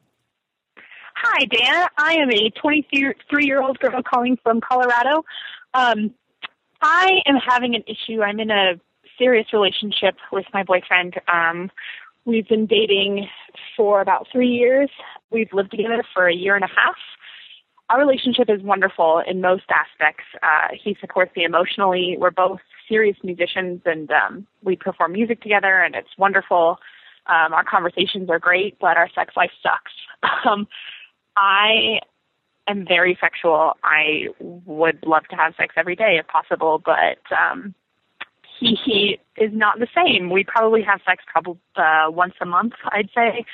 [SPEAKER 7] Hi, Dan. I am a 23 year old girl calling from Colorado. Um, I am having an issue. I'm in a serious relationship with my boyfriend. Um, we've been dating for about three years. We've lived together for a year and a half. Our relationship is wonderful in most aspects. Uh, he supports me emotionally. We're both serious musicians and um, we perform music together, and it's wonderful. Um, our conversations are great, but our sex life sucks. Um, I am very sexual. I would love to have sex every day if possible, but um, he, he is not the same. We probably have sex probably uh, once a month, I'd say.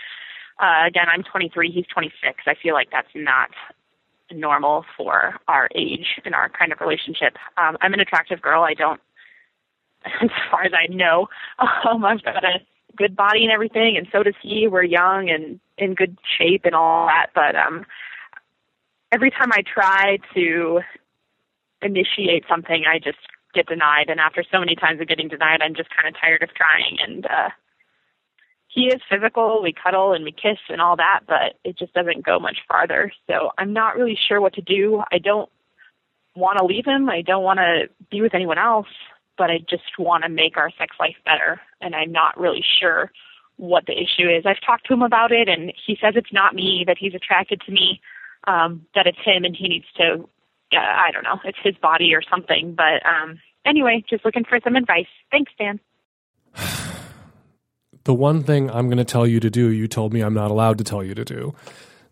[SPEAKER 7] Uh, again, I'm 23, he's 26. I feel like that's not normal for our age and our kind of relationship. Um, I'm an attractive girl. I don't, as far as I know, um, I've got a good body and everything, and so does he. We're young and in good shape and all that, but um, every time I try to initiate something, I just get denied. And after so many times of getting denied, I'm just kind of tired of trying. And uh, he is physical. We cuddle and we kiss and all that, but it just doesn't go much farther. So I'm not really sure what to do. I don't want to leave him. I don't want to be with anyone else, but I just want to make our sex life better. And I'm not really sure what the issue is. I've talked to him about it, and he says it's not me, that he's attracted to me, um, that it's him, and he needs to, uh, I don't know, it's his body or something. But um, anyway, just looking for some advice. Thanks, Dan.
[SPEAKER 1] the one thing I'm going to tell you to do, you told me I'm not allowed to tell you to do.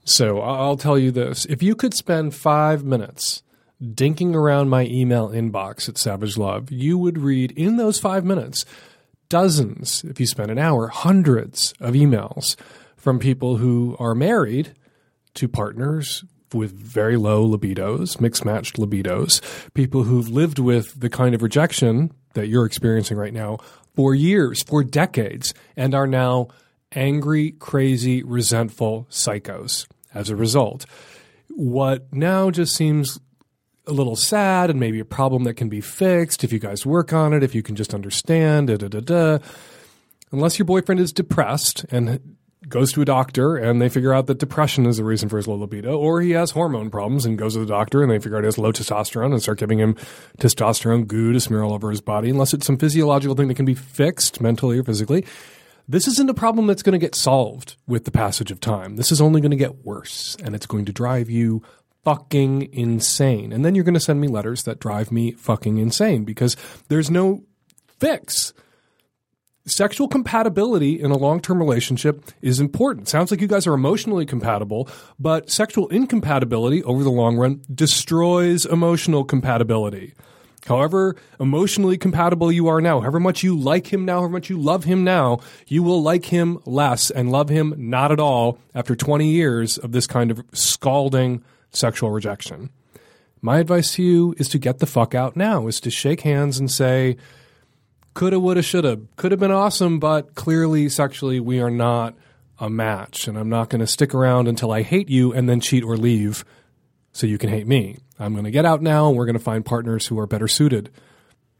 [SPEAKER 1] So I'll tell you this. If you could spend five minutes dinking around my email inbox at Savage Love, you would read in those five minutes dozens, if you spend an hour, hundreds of emails from people who are married to partners with very low libidos, mixed matched libidos, people who've lived with the kind of rejection that you're experiencing right now for years, for decades, and are now angry, crazy, resentful psychos as a result. What now just seems a little sad and maybe a problem that can be fixed if you guys work on it, if you can just understand, da da da da. Unless your boyfriend is depressed and goes to a doctor and they figure out that depression is the reason for his low libido, or he has hormone problems and goes to the doctor and they figure out he has low testosterone and start giving him testosterone goo to smear all over his body, unless it's some physiological thing that can be fixed mentally or physically. This isn't a problem that's going to get solved with the passage of time. This is only going to get worse and it's going to drive you fucking insane. And then you're going to send me letters that drive me fucking insane because there's no fix. Sexual compatibility in a long term relationship is important. Sounds like you guys are emotionally compatible, but sexual incompatibility over the long run destroys emotional compatibility. However emotionally compatible you are now, however much you like him now, however much you love him now, you will like him less and love him not at all after 20 years of this kind of scalding sexual rejection. My advice to you is to get the fuck out now, is to shake hands and say, coulda, woulda, shoulda, could have been awesome, but clearly sexually we are not a match. And I'm not going to stick around until I hate you and then cheat or leave so you can hate me. I'm going to get out now and we're going to find partners who are better suited.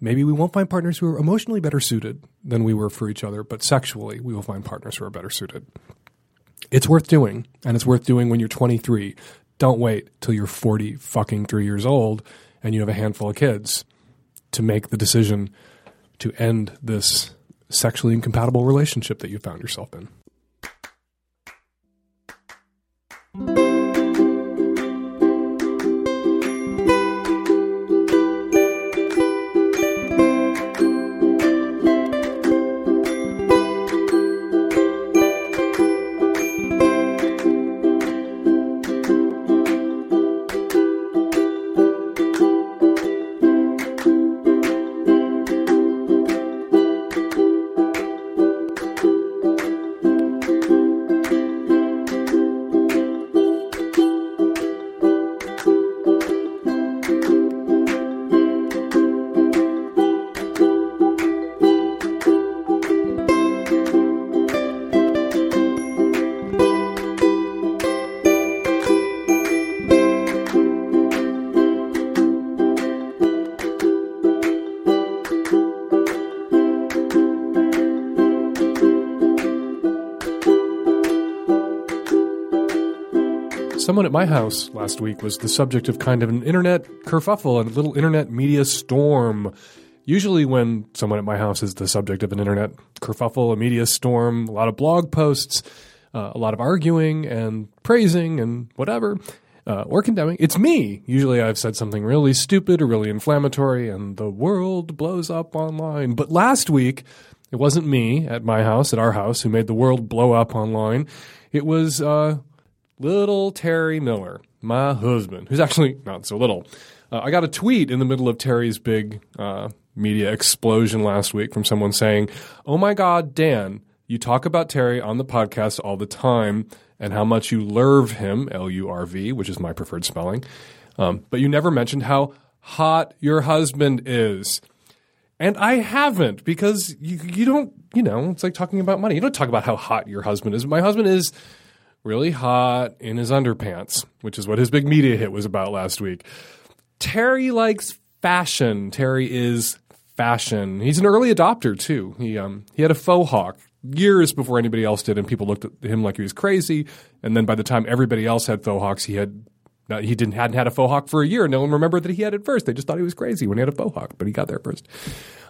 [SPEAKER 1] Maybe we won't find partners who are emotionally better suited than we were for each other, but sexually we will find partners who are better suited. It's worth doing, and it's worth doing when you're 23. Don't wait till you're 40 fucking three years old and you have a handful of kids to make the decision to end this sexually incompatible relationship that you found yourself in. Someone at my house last week was the subject of kind of an internet kerfuffle and a little internet media storm. Usually, when someone at my house is the subject of an internet kerfuffle, a media storm, a lot of blog posts, uh, a lot of arguing and praising and whatever, uh, or condemning, it's me. Usually, I've said something really stupid or really inflammatory, and the world blows up online. But last week, it wasn't me at my house, at our house, who made the world blow up online. It was uh, little Terry Miller, my husband, who's actually not so little. Uh, I got a tweet in the middle of Terry's big uh, media explosion last week from someone saying, Oh my God, Dan, you talk about Terry on the podcast all the time and how much you lurv him, L U R V, which is my preferred spelling, um, but you never mentioned how hot your husband is. And I haven't because you, you don't, you know, it's like talking about money. You don't talk about how hot your husband is. My husband is really hot in his underpants, which is what his big media hit was about last week. Terry likes fashion. Terry is fashion. He's an early adopter too. He um he had a faux hawk years before anybody else did, and people looked at him like he was crazy. And then by the time everybody else had faux hawks, he had not, he didn't hadn't had a faux hawk for a year. No one remembered that he had it first. They just thought he was crazy when he had a faux hawk, but he got there first.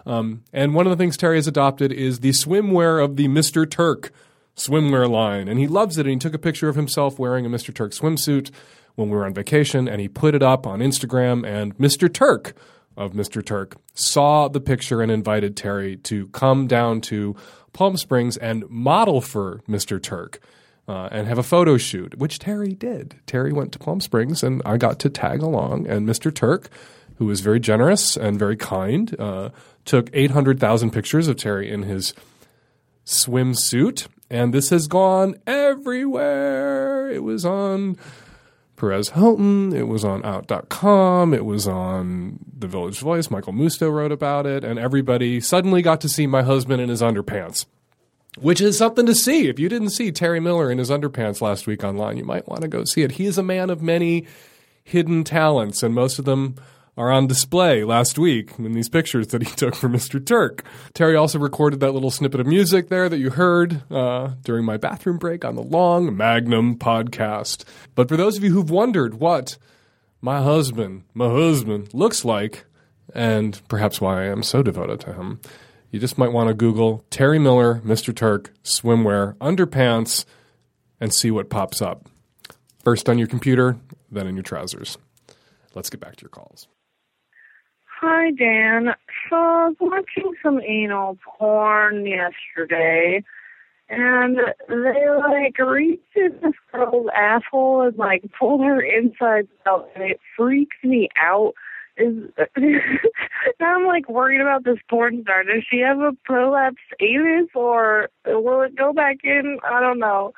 [SPEAKER 1] Um, and one of the things Terry has adopted is the swimwear of the Mr. Turk swimwear line, and he loves it. And he took a picture of himself wearing a Mr. Turk swimsuit when we were on vacation, and he put it up on Instagram. And Mr. Turk of Mr. Turk saw the picture and invited Terry to come down to Palm Springs and model for Mr. Turk. Uh, and have a photo shoot, which Terry did. Terry went to Palm Springs, and I got to tag along. And Mr. Turk, who was very generous and very kind, uh, took 800,000 pictures of Terry in his swimsuit. And this has gone everywhere. It was on Perez Hilton. It was on Out.com. It was on The Village Voice. Michael Musto wrote about it. And everybody suddenly got to see my husband in his underpants, which is something to see. If you didn't see Terry Miller in his underpants last week online, you might want to go see it. He is a man of many hidden talents, and most of them are on display last week in these pictures that he took for Mr. Turk. Terry also recorded that little snippet of music there that you heard uh, during my bathroom break on the long Magnum podcast. But for those of you who've wondered what my husband, my husband, looks like, and perhaps why I am so devoted to him, you just might want to Google Terry Miller, Mr. Turk, swimwear, underpants, and see what pops up. First on your computer, then in your trousers. Let's get back to your calls.
[SPEAKER 8] Hi, Dan. So I was watching some anal porn yesterday, and they like reached in this girl's asshole and like pulled her insides out, and it freaks me out. Is now I'm like worried about this porn star. Does she have a prolapsed anus, or will it go back in? I don't know.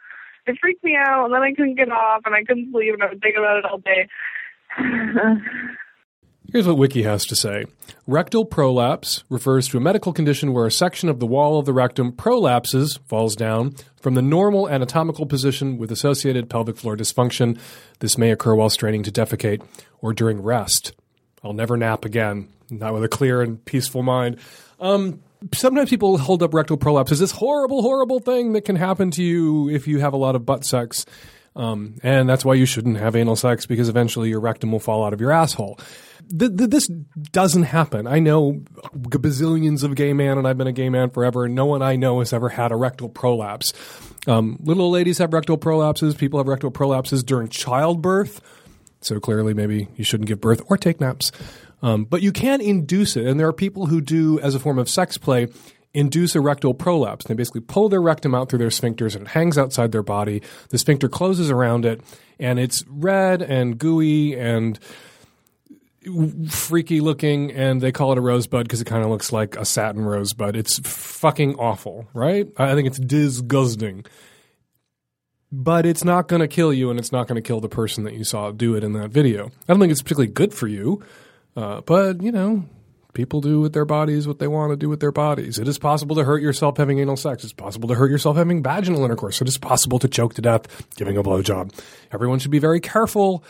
[SPEAKER 8] It freaked me out, and then I couldn't get off, and I couldn't sleep, and I was thinking about it all day.
[SPEAKER 1] Here's what Wiki has to say. Rectal prolapse refers to a medical condition where a section of the wall of the rectum prolapses, falls down, from the normal anatomical position with associated pelvic floor dysfunction. This may occur while straining to defecate or during rest. I'll never nap again, not with a clear and peaceful mind. Um, sometimes people hold up rectal prolapse as this horrible, horrible thing that can happen to you if you have a lot of butt sex. Um, and that's why you shouldn't have anal sex because eventually your rectum will fall out of your asshole th- th- this doesn't happen. I know bazillions of gay men, and I've been a gay man forever, and no one I know has ever had a rectal prolapse. Um, little ladies have rectal prolapses. People have rectal prolapses during childbirth. So clearly, maybe you shouldn't give birth or take naps. Um, but you can induce it, and there are people who do, as a form of sex play, induce a rectal prolapse. They basically pull their rectum out through their sphincters and it hangs outside their body. The sphincter closes around it, and it's red and gooey and freaky looking and they call it a rosebud because it kind of looks like a satin rosebud. It's fucking awful, right? I think it's disgusting. But it's not going to kill you and it's not going to kill the person that you saw do it in that video. I don't think it's particularly good for you, uh, but you know, people do with their bodies what they want to do with their bodies. It is possible to hurt yourself having anal sex. It's possible to hurt yourself having vaginal intercourse. It is possible to choke to death giving a blowjob. Everyone should be very careful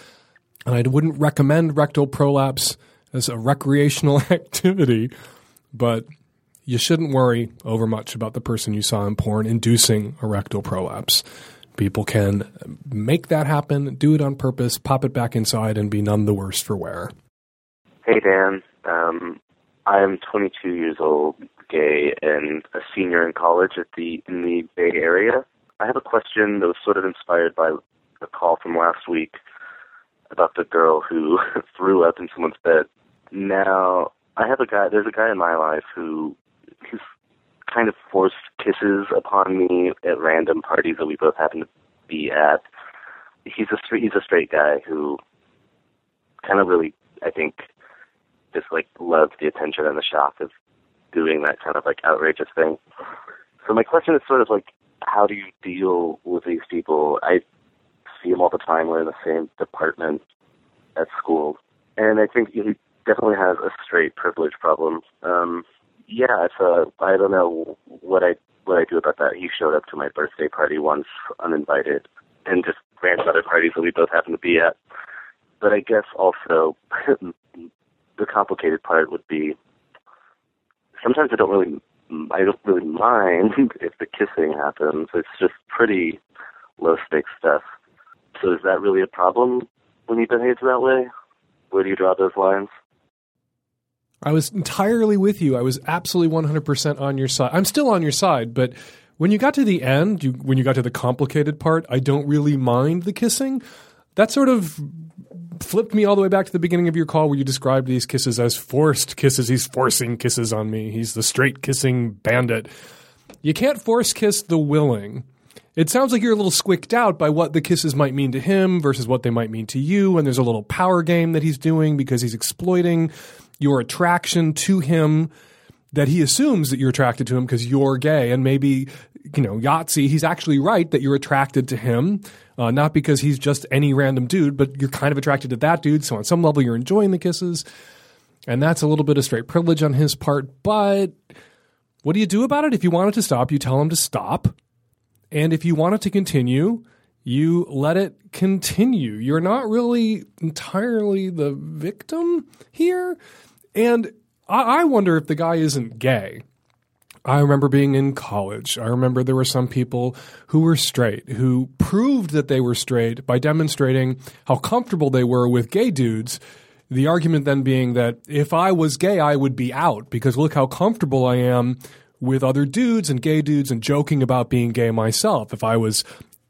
[SPEAKER 1] and I wouldn't recommend rectal prolapse as a recreational activity, but you shouldn't worry over much about the person you saw in porn inducing a rectal prolapse. People can make that happen, do it on purpose, pop it back inside, and be none the worse for wear.
[SPEAKER 9] Hey, Dan. Um, I am 22 years old, gay, and a senior in college at the in the Bay Area. I have a question that was sort of inspired by a call from last week about the girl who threw up in someone's bed. Now, I have a guy. There's a guy in my life who who's kind of forced kisses upon me at random parties that we both happen to be at. He's a he's a straight guy who kind of really, I think, just like loves the attention and the shock of doing that kind of like outrageous thing. So my question is sort of like, how do you deal with these people? I see him all the time. We're in the same department at school, and I think he definitely has a straight privilege problem. Um, yeah, it's I don't know what I what I do about that. He showed up to my birthday party once uninvited, and just ran to other parties that we both happened to be at. But I guess also the complicated part would be sometimes I don't really I don't really mind if the kissing happens. It's just pretty low stakes stuff. So is that really a problem when you behave that way? Where do you draw those lines?
[SPEAKER 1] I was entirely with you. I was absolutely 100% on your side. I'm still on your side, but when you got to the end, you, when you got to the complicated part, I don't really mind the kissing. That sort of flipped me all the way back to the beginning of your call where you described these kisses as forced kisses. He's forcing kisses on me. He's the straight kissing bandit. You can't force kiss the willing. It sounds like you're a little squicked out by what the kisses might mean to him versus what they might mean to you. And there's a little power game that he's doing because he's exploiting your attraction to him that he assumes that you're attracted to him because you're gay. And maybe, you know, Yahtzee, he's actually right that you're attracted to him, uh, not because he's just any random dude, but you're kind of attracted to that dude. So on some level, you're enjoying the kisses. And that's a little bit of straight privilege on his part. But what do you do about it? If you want it to stop, you tell him to stop. And if you want it to continue, you let it continue. You're not really entirely the victim here. And I, I wonder if the guy isn't gay. I remember being in college. I remember there were some people who were straight who proved that they were straight by demonstrating how comfortable they were with gay dudes. The argument then being that if I was gay, I would be out because look how comfortable I am with other dudes and gay dudes and joking about being gay myself. If I was,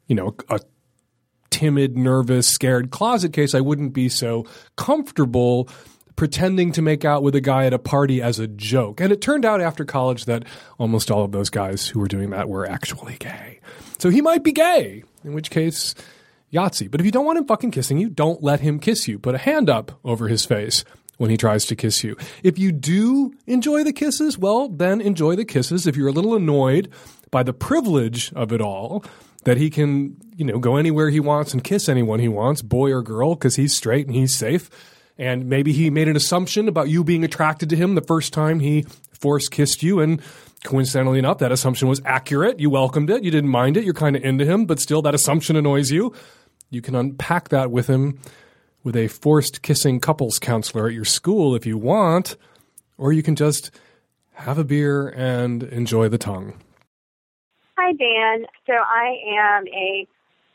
[SPEAKER 1] you know, a timid, nervous, scared closet case, I wouldn't be so comfortable pretending to make out with a guy at a party as a joke. And it turned out after college that almost all of those guys who were doing that were actually gay. So he might be gay, in which case, Yahtzee. But if you don't want him fucking kissing you, don't let him kiss you. Put a hand up over his face when he tries to kiss you. If you do enjoy the kisses, well, then enjoy the kisses. If you're a little annoyed by the privilege of it all, that he can, you know, go anywhere he wants and kiss anyone he wants, boy or girl, because he's straight and he's safe and maybe he made an assumption about you being attracted to him the first time he force kissed you. And coincidentally enough that assumption was accurate. You welcomed it. You didn't mind it. You're kind of into him. But still that assumption annoys you. You can unpack that with him with a forced kissing couples counselor at your school if you want. Or you can just have a beer and enjoy the tongue.
[SPEAKER 4] Hi, Dan. So I am a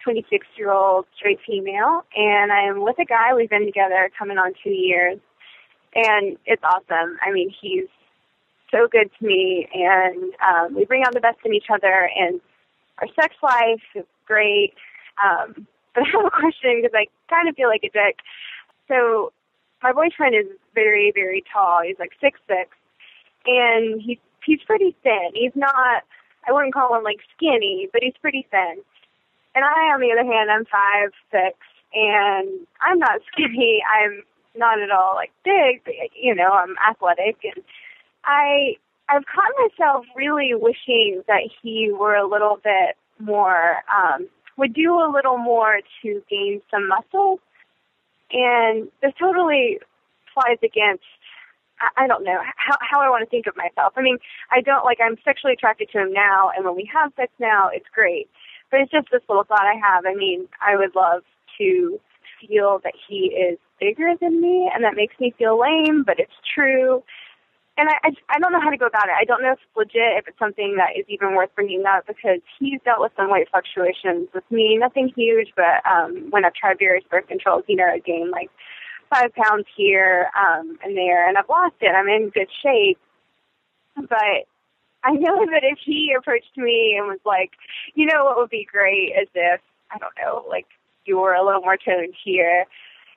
[SPEAKER 4] 26 year old straight female, and I'm with a guy. We've been together coming on two years, and it's awesome. I mean, he's so good to me, and um, we bring out the best in each other, and our sex life is great. Um, but I have a question because I kind of feel like a dick. So, my boyfriend is very, very tall. He's like six six, and he's he's pretty thin. He's not. I wouldn't call him like skinny, but he's pretty thin. And I, on the other hand, I'm five six, and I'm not skinny. I'm not at all like big, but you know, I'm athletic, and I I've caught myself really wishing that he were a little bit more, um, would do a little more to gain some muscle. And this totally flies against I, don't know how how I want to think of myself. I mean, I don't like I'm sexually attracted to him now, and when we have sex now, it's great. But it's just this little thought I have. I mean, I would love to feel that he is bigger than me, and that makes me feel lame, but it's true. And I, I, I don't know how to go about it. I don't know if it's legit, if it's something that is even worth bringing up, because he's dealt with some weight fluctuations with me. Nothing huge, but um, when I've tried various birth controls, you know, I gained like five pounds here um, and there, and I've lost it. I'm in good shape, but I know that if he approached me and was like, you know, what would be great is if I don't know, like you were a little more toned here.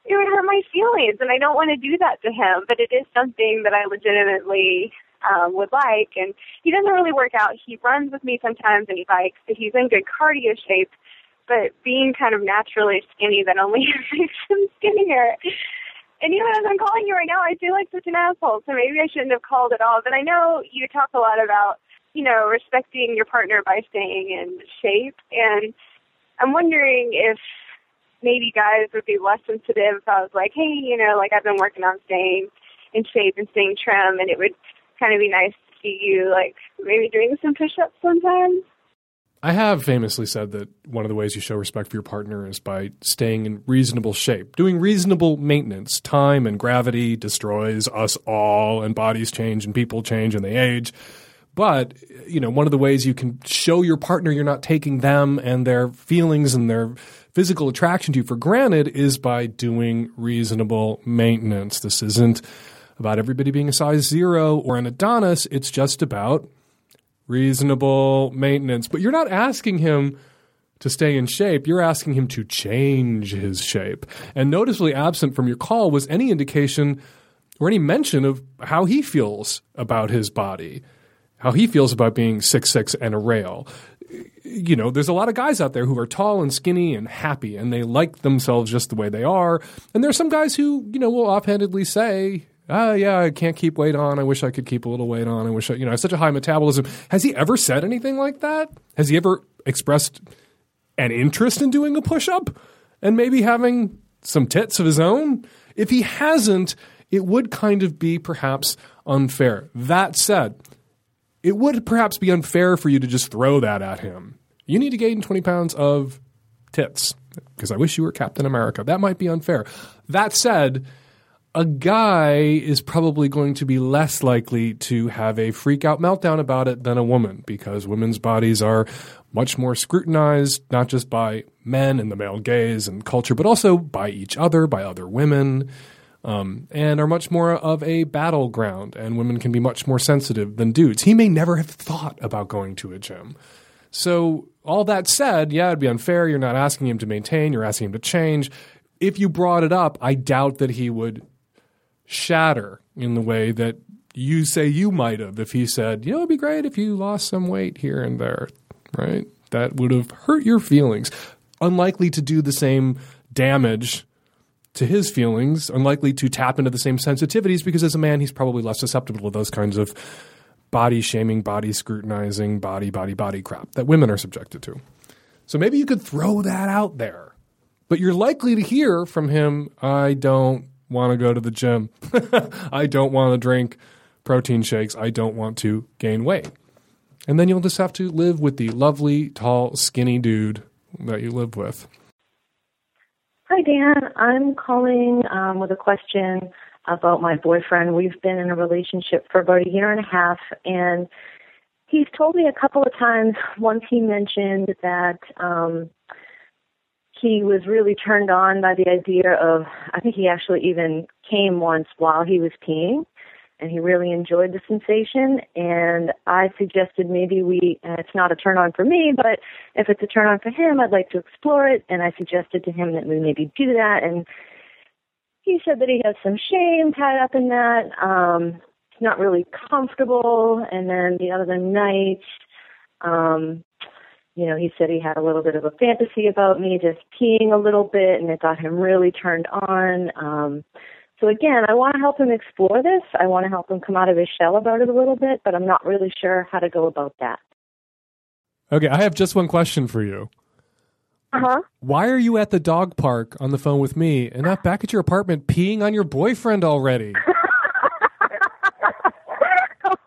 [SPEAKER 4] It would hurt my feelings, and I don't want to do that to him. But it is something that I legitimately um, would like. And he doesn't really work out. He runs with me sometimes, and he bikes. But he's in good cardio shape. But being kind of naturally skinny, that only makes him skinnier. And even as I'm calling you right now, I feel like such an asshole. So maybe I shouldn't have called at all. But I know you talk a lot about, you know, respecting your partner by staying in shape. And I'm wondering if maybe guys would be less sensitive if I was like, hey, you know, like I've been working on staying in shape and staying trim, and it would kind of be nice to see you like maybe doing some push-ups sometimes.
[SPEAKER 1] I have famously said that one of the ways you show respect for your partner is by staying in reasonable shape, doing reasonable maintenance. Time and gravity destroys us all, and bodies change, and people change, and they age. But, you know, one of the ways you can show your partner you're not taking them and their feelings and their physical attraction to you for granted is by doing reasonable maintenance. This isn't about everybody being a size zero or an Adonis. It's just about reasonable maintenance. But you're not asking him to stay in shape. You're asking him to change his shape. And noticeably absent from your call was any indication or any mention of how he feels about his body, how he feels about being six six and a rail. You know, there's a lot of guys out there who are tall and skinny and happy, and they like themselves just the way they are. And there's some guys who, you know, will offhandedly say, oh yeah, I can't keep weight on. I wish I could keep a little weight on. I wish I, you know, I have such a high metabolism. Has he ever said anything like that? Has he ever expressed an interest in doing a push up and maybe having some tits of his own? If he hasn't, it would kind of be perhaps unfair. That said, it would perhaps be unfair for you to just throw that at him. You need to gain 20 pounds of tits because I wish you were Captain America. That might be unfair. That said, a guy is probably going to be less likely to have a freak out meltdown about it than a woman because women's bodies are much more scrutinized, not just by men and the male gaze and culture, but also by each other, by other women, um, and are much more of a battleground. And women can be much more sensitive than dudes. He may never have thought about going to a gym. So, all that said, yeah, it'd be unfair. You're not asking him to maintain, you're asking him to change. If you brought it up, I doubt that he would shatter in the way that you say you might have if he said, you know, it'd be great if you lost some weight here and there, right? That would have hurt your feelings. Unlikely to do the same damage to his feelings, unlikely to tap into the same sensitivities because as a man, he's probably less susceptible to those kinds of body shaming, body scrutinizing, body, body, body crap that women are subjected to. So maybe you could throw that out there. But you're likely to hear from him, I don't want to go to the gym. I don't want to drink protein shakes. I don't want to gain weight. And then you'll just have to live with the lovely, tall, skinny dude that you live with.
[SPEAKER 10] Hi, Dan. I'm calling um, with a question about my boyfriend. We've been in a relationship for about a year and a half, and he's told me a couple of times. Once he mentioned that um, he was really turned on by the idea of, I think he actually even came once while he was peeing and he really enjoyed the sensation. And I suggested maybe we, and it's not a turn on for me, but if it's a turn on for him, I'd like to explore it. And I suggested to him that we maybe do that. And he said that he has some shame tied up in that. Um, he's not really comfortable. And then the other night, um, you know, he said he had a little bit of a fantasy about me just peeing a little bit and it got him really turned on. Um, so again, I want to help him explore this. I want to help him come out of his shell about it a little bit, but I'm not really sure how to go about that.
[SPEAKER 1] Okay, I have just one question for you.
[SPEAKER 10] Uh huh.
[SPEAKER 1] Why are you at the dog park on the phone with me and not back at your apartment peeing on your boyfriend already?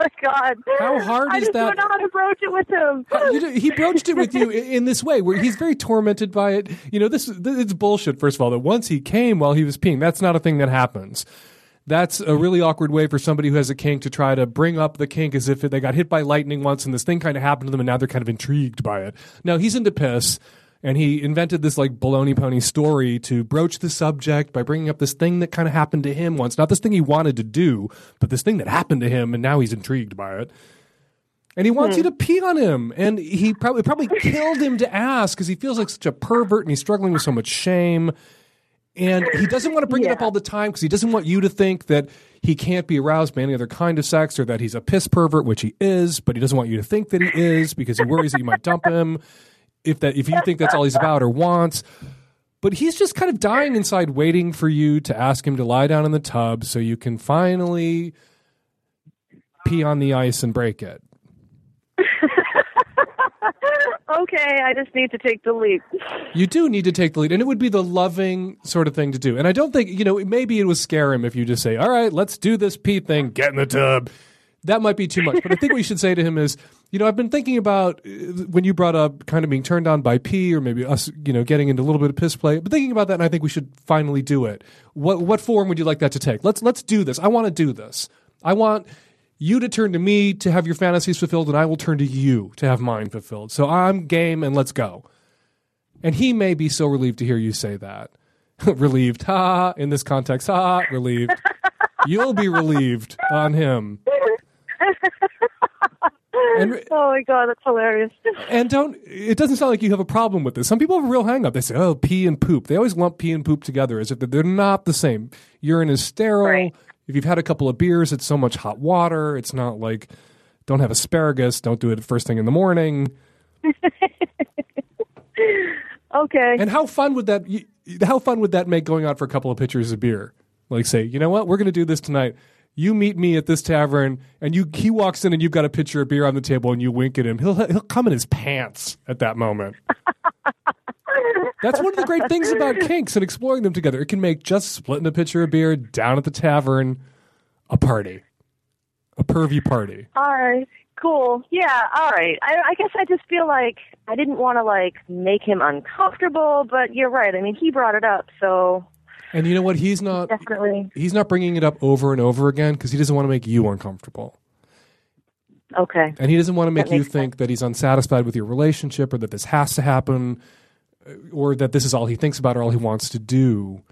[SPEAKER 10] my God!
[SPEAKER 1] How hard
[SPEAKER 10] I
[SPEAKER 1] is that?
[SPEAKER 10] don't know how to broach it with him.
[SPEAKER 1] You do- he broached it with you in this way, where he's very tormented by it. You know, this, this it's bullshit. First of all, that once he came while he was peeing, that's not a thing that happens. That's a really awkward way for somebody who has a kink to try to bring up the kink as if they got hit by lightning once and this thing kind of happened to them and now they're kind of intrigued by it. Now he's into piss and he invented this like baloney pony story to broach the subject by bringing up this thing that kind of happened to him once. Not this thing he wanted to do, but this thing that happened to him and now he's intrigued by it. And he wants you hmm. to pee on him. And he probably probably killed him to ask because he feels like such a pervert and he's struggling with so much shame. And he doesn't want to bring it up all the time because he doesn't want you to think that he can't be aroused by any other kind of sex or that he's a piss pervert, which he is, but he doesn't want you to think that he is because he worries that you might dump him if that if you think that's all he's about or wants. But he's just kind of dying inside waiting for you to ask him to lie down in the tub so you can finally pee on the ice and break it.
[SPEAKER 10] okay, I just need to take the leap.
[SPEAKER 1] You do need to take the lead, and it would be the loving sort of thing to do. And I don't think, you know, maybe it would scare him if you just say, all right, let's do this pee thing, get in the tub. That might be too much. But I think what you should say to him is, you know, I've been thinking about uh, when you brought up kind of being turned on by pee or maybe us, you know, getting into a little bit of piss play. But thinking about that, and I think we should finally do it. What what form would you like that to take? Let's let's do this. I want to do this. I want you to turn to me to have your fantasies fulfilled, and I will turn to you to have mine fulfilled. So I'm game, and let's go. And he may be so relieved to hear you say that. relieved, ha, in this context, ha, relieved. You'll be relieved on him. And-
[SPEAKER 10] oh my god, that's hilarious.
[SPEAKER 1] And don't, it doesn't sound like you have a problem with this. Some people have a real hang up. They say, oh, pee and poop. They always lump pee and poop together as if they're not the same. Urine is sterile. If you've had a couple of beers, it's so much hot water. It's not like, don't have asparagus. Don't do it first thing in the morning.
[SPEAKER 10] Okay.
[SPEAKER 1] And how fun would that, how fun would that make going out for a couple of pitchers of beer? Like say, you know what, we're going to do this tonight. You meet me at this tavern, and you he walks in, and you've got a pitcher of beer on the table, and you wink at him. He'll he'll come in his pants at that moment. That's one of the great things about kinks and exploring them together. It can make just splitting a pitcher of beer down at the tavern a party, a pervy party.
[SPEAKER 10] All right. Cool. Yeah. All right. I, I guess I just feel like I didn't want to like make him uncomfortable, but you're right. I mean, he brought it up, so
[SPEAKER 1] And you know what? He's not
[SPEAKER 10] definitely.
[SPEAKER 1] he's not bringing it up over and over again because he doesn't want to make you uncomfortable.
[SPEAKER 10] Okay.
[SPEAKER 1] And he doesn't want to make you think that he's unsatisfied with your relationship or that this has to happen uh, or that this is all he thinks about or all he wants to do.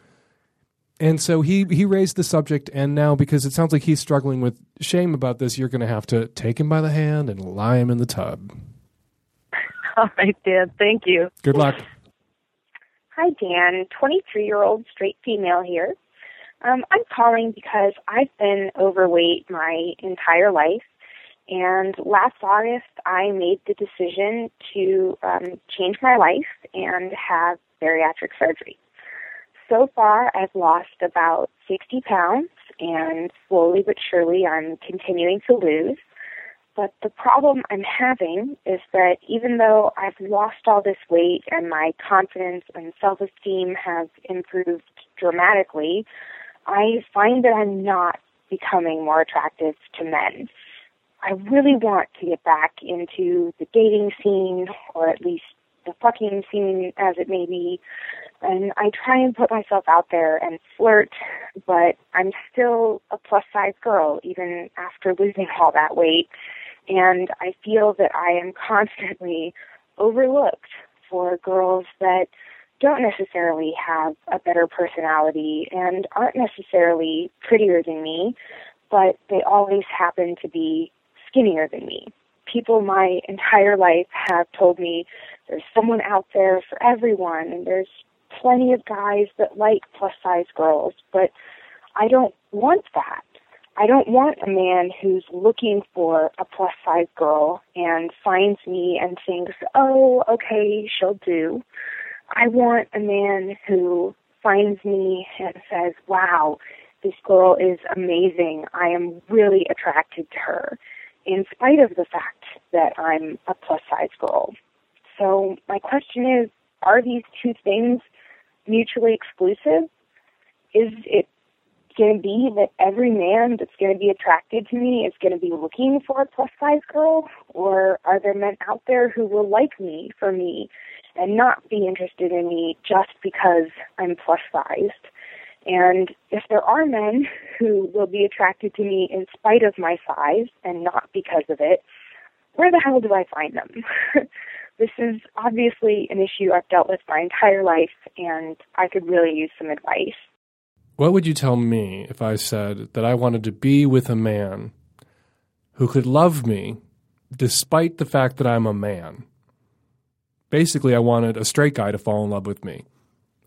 [SPEAKER 1] And so he he raised the subject and now because it sounds like he's struggling with shame about this, you're going to have to take him by the hand and lie him in the tub.
[SPEAKER 10] All right, Dan. Thank you.
[SPEAKER 1] Good luck.
[SPEAKER 11] Hi, Dan. 23 year old straight female here. Um, I'm calling because I've been overweight my entire life. And last August, I made the decision to um, change my life and have bariatric surgery. So far, I've lost about 60 pounds, and slowly but surely, I'm continuing to lose. But the problem I'm having is that even though I've lost all this weight and my confidence and self esteem have improved dramatically, I find that I'm not becoming more attractive to men. I really want to get back into the dating scene, or at least the fucking scene as it may be. And I try and put myself out there and flirt, but I'm still a plus size girl even after losing all that weight and I feel that I am constantly overlooked for girls that don't necessarily have a better personality and aren't necessarily prettier than me, but they always happen to be skinnier than me. People my entire life have told me there's someone out there for everyone and there's plenty of guys that like plus size girls, but I don't want that. I don't want a man who's looking for a plus size girl and finds me and thinks, oh, okay, she'll do. I want a man who finds me and says, wow, this girl is amazing. I am really attracted to her, in spite of the fact that I'm a plus size girl. So, my question is are these two things mutually exclusive? Is it going to be that every man that's going to be attracted to me is going to be looking for a plus size girl? Or are there men out there who will like me for me and not be interested in me just because I'm plus sized? And if there are men who will be attracted to me in spite of my size and not because of it, where the hell do I find them? this is obviously an issue I've dealt with my entire life, and I could really use some advice.
[SPEAKER 1] What would you tell me if I said that I wanted to be with a man who could love me despite the fact that I'm a man? Basically, I wanted a straight guy to fall in love with me.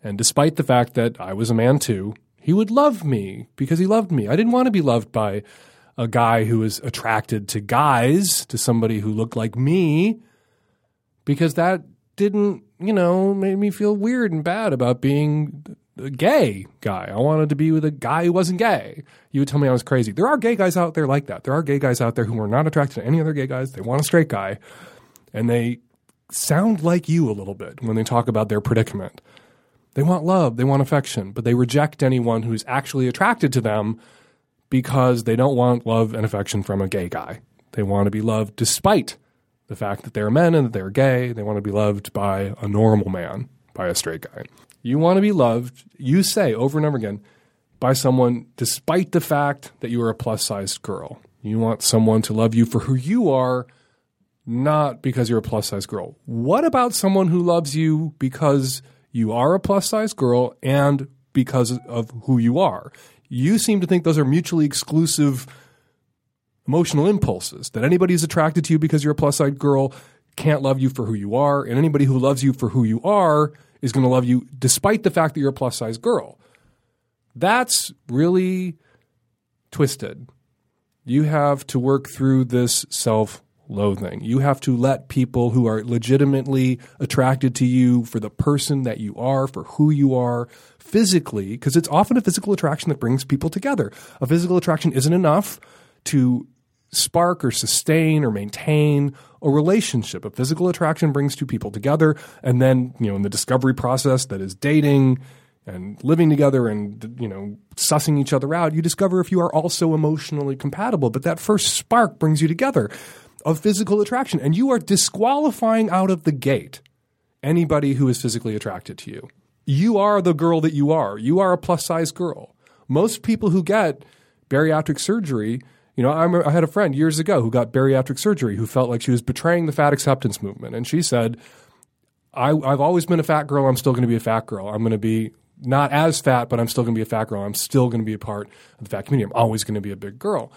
[SPEAKER 1] And despite the fact that I was a man too, he would love me because he loved me. I didn't want to be loved by a guy who was attracted to guys, to somebody who looked like me, because that didn't, you know, made me feel weird and bad about being gay guy. I wanted to be with a guy who wasn't gay. You would tell me I was crazy. There are gay guys out there like that. There are gay guys out there who are not attracted to any other gay guys. They want a straight guy. And they sound like you a little bit when they talk about their predicament. They want love, they want affection, but they reject anyone who's actually attracted to them because they don't want love and affection from a gay guy. They want to be loved despite the fact that they're men and that they're gay. They want to be loved by a normal man, by a straight guy. You want to be loved, you say over and over again, by someone despite the fact that you are a plus sized girl. You want someone to love you for who you are, not because you're a plus sized girl. What about someone who loves you because you are a plus sized girl and because of who you are? You seem to think those are mutually exclusive emotional impulses, that anybody who's attracted to you because you're a plus sized girl can't love you for who you are, and anybody who loves you for who you are is going to love you despite the fact that you're a plus size girl. That's really twisted. You have to work through this self loathing. You have to let people who are legitimately attracted to you for the person that you are, for who you are physically, because it's often a physical attraction that brings people together. A physical attraction isn't enough to spark or sustain or maintain a relationship. A physical attraction brings two people together, and then, you know, in the discovery process that is dating and living together and you know sussing each other out you discover if you are also emotionally compatible. But that first spark brings you together of physical attraction and you are disqualifying out of the gate anybody who is physically attracted to you. You are the girl that you are. You are a plus size girl. Most people who get bariatric surgery you know I'm, i had a friend years ago who got bariatric surgery who felt like she was betraying the fat acceptance movement and she said I, have always been a fat girl. I'm still going to be a fat girl. I'm going to be not as fat, but I'm still going to be a fat girl. I'm still going to be a part of the fat community. I'm always going to be a big girl.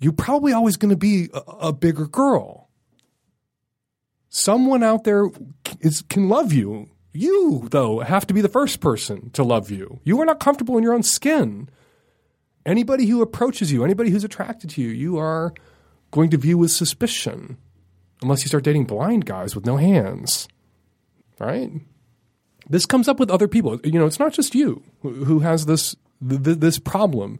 [SPEAKER 1] You're probably always going to be a, a bigger girl. Someone out there is, can love you. You, though, have to be the first person to love you. You are not comfortable in your own skin. Anybody who approaches you, anybody who's attracted to you, you are going to view with suspicion unless you start dating blind guys with no hands. Right? this comes up with other people. You know, it's not just you who has this this problem.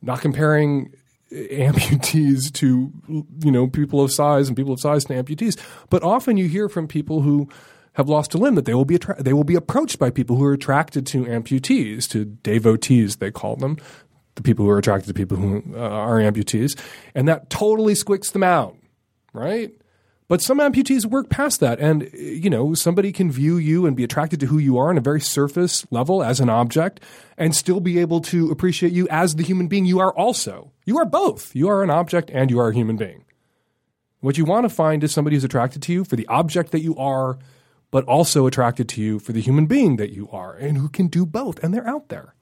[SPEAKER 1] Not comparing amputees to you know people of size and people of size to amputees, but often you hear from people who have lost a limb that they will be attra- they will be approached by people who are attracted to amputees, to devotees they call them, the people who are attracted to people who uh, are amputees, and that totally squicks them out, right? But some amputees work past that. And, you know, somebody can view you and be attracted to who you are on a very surface level as an object and still be able to appreciate you as the human being you are also. You are both. You are an object and you are a human being. What you want to find is somebody who's attracted to you for the object that you are, but also attracted to you for the human being that you are and who can do both. And they're out there.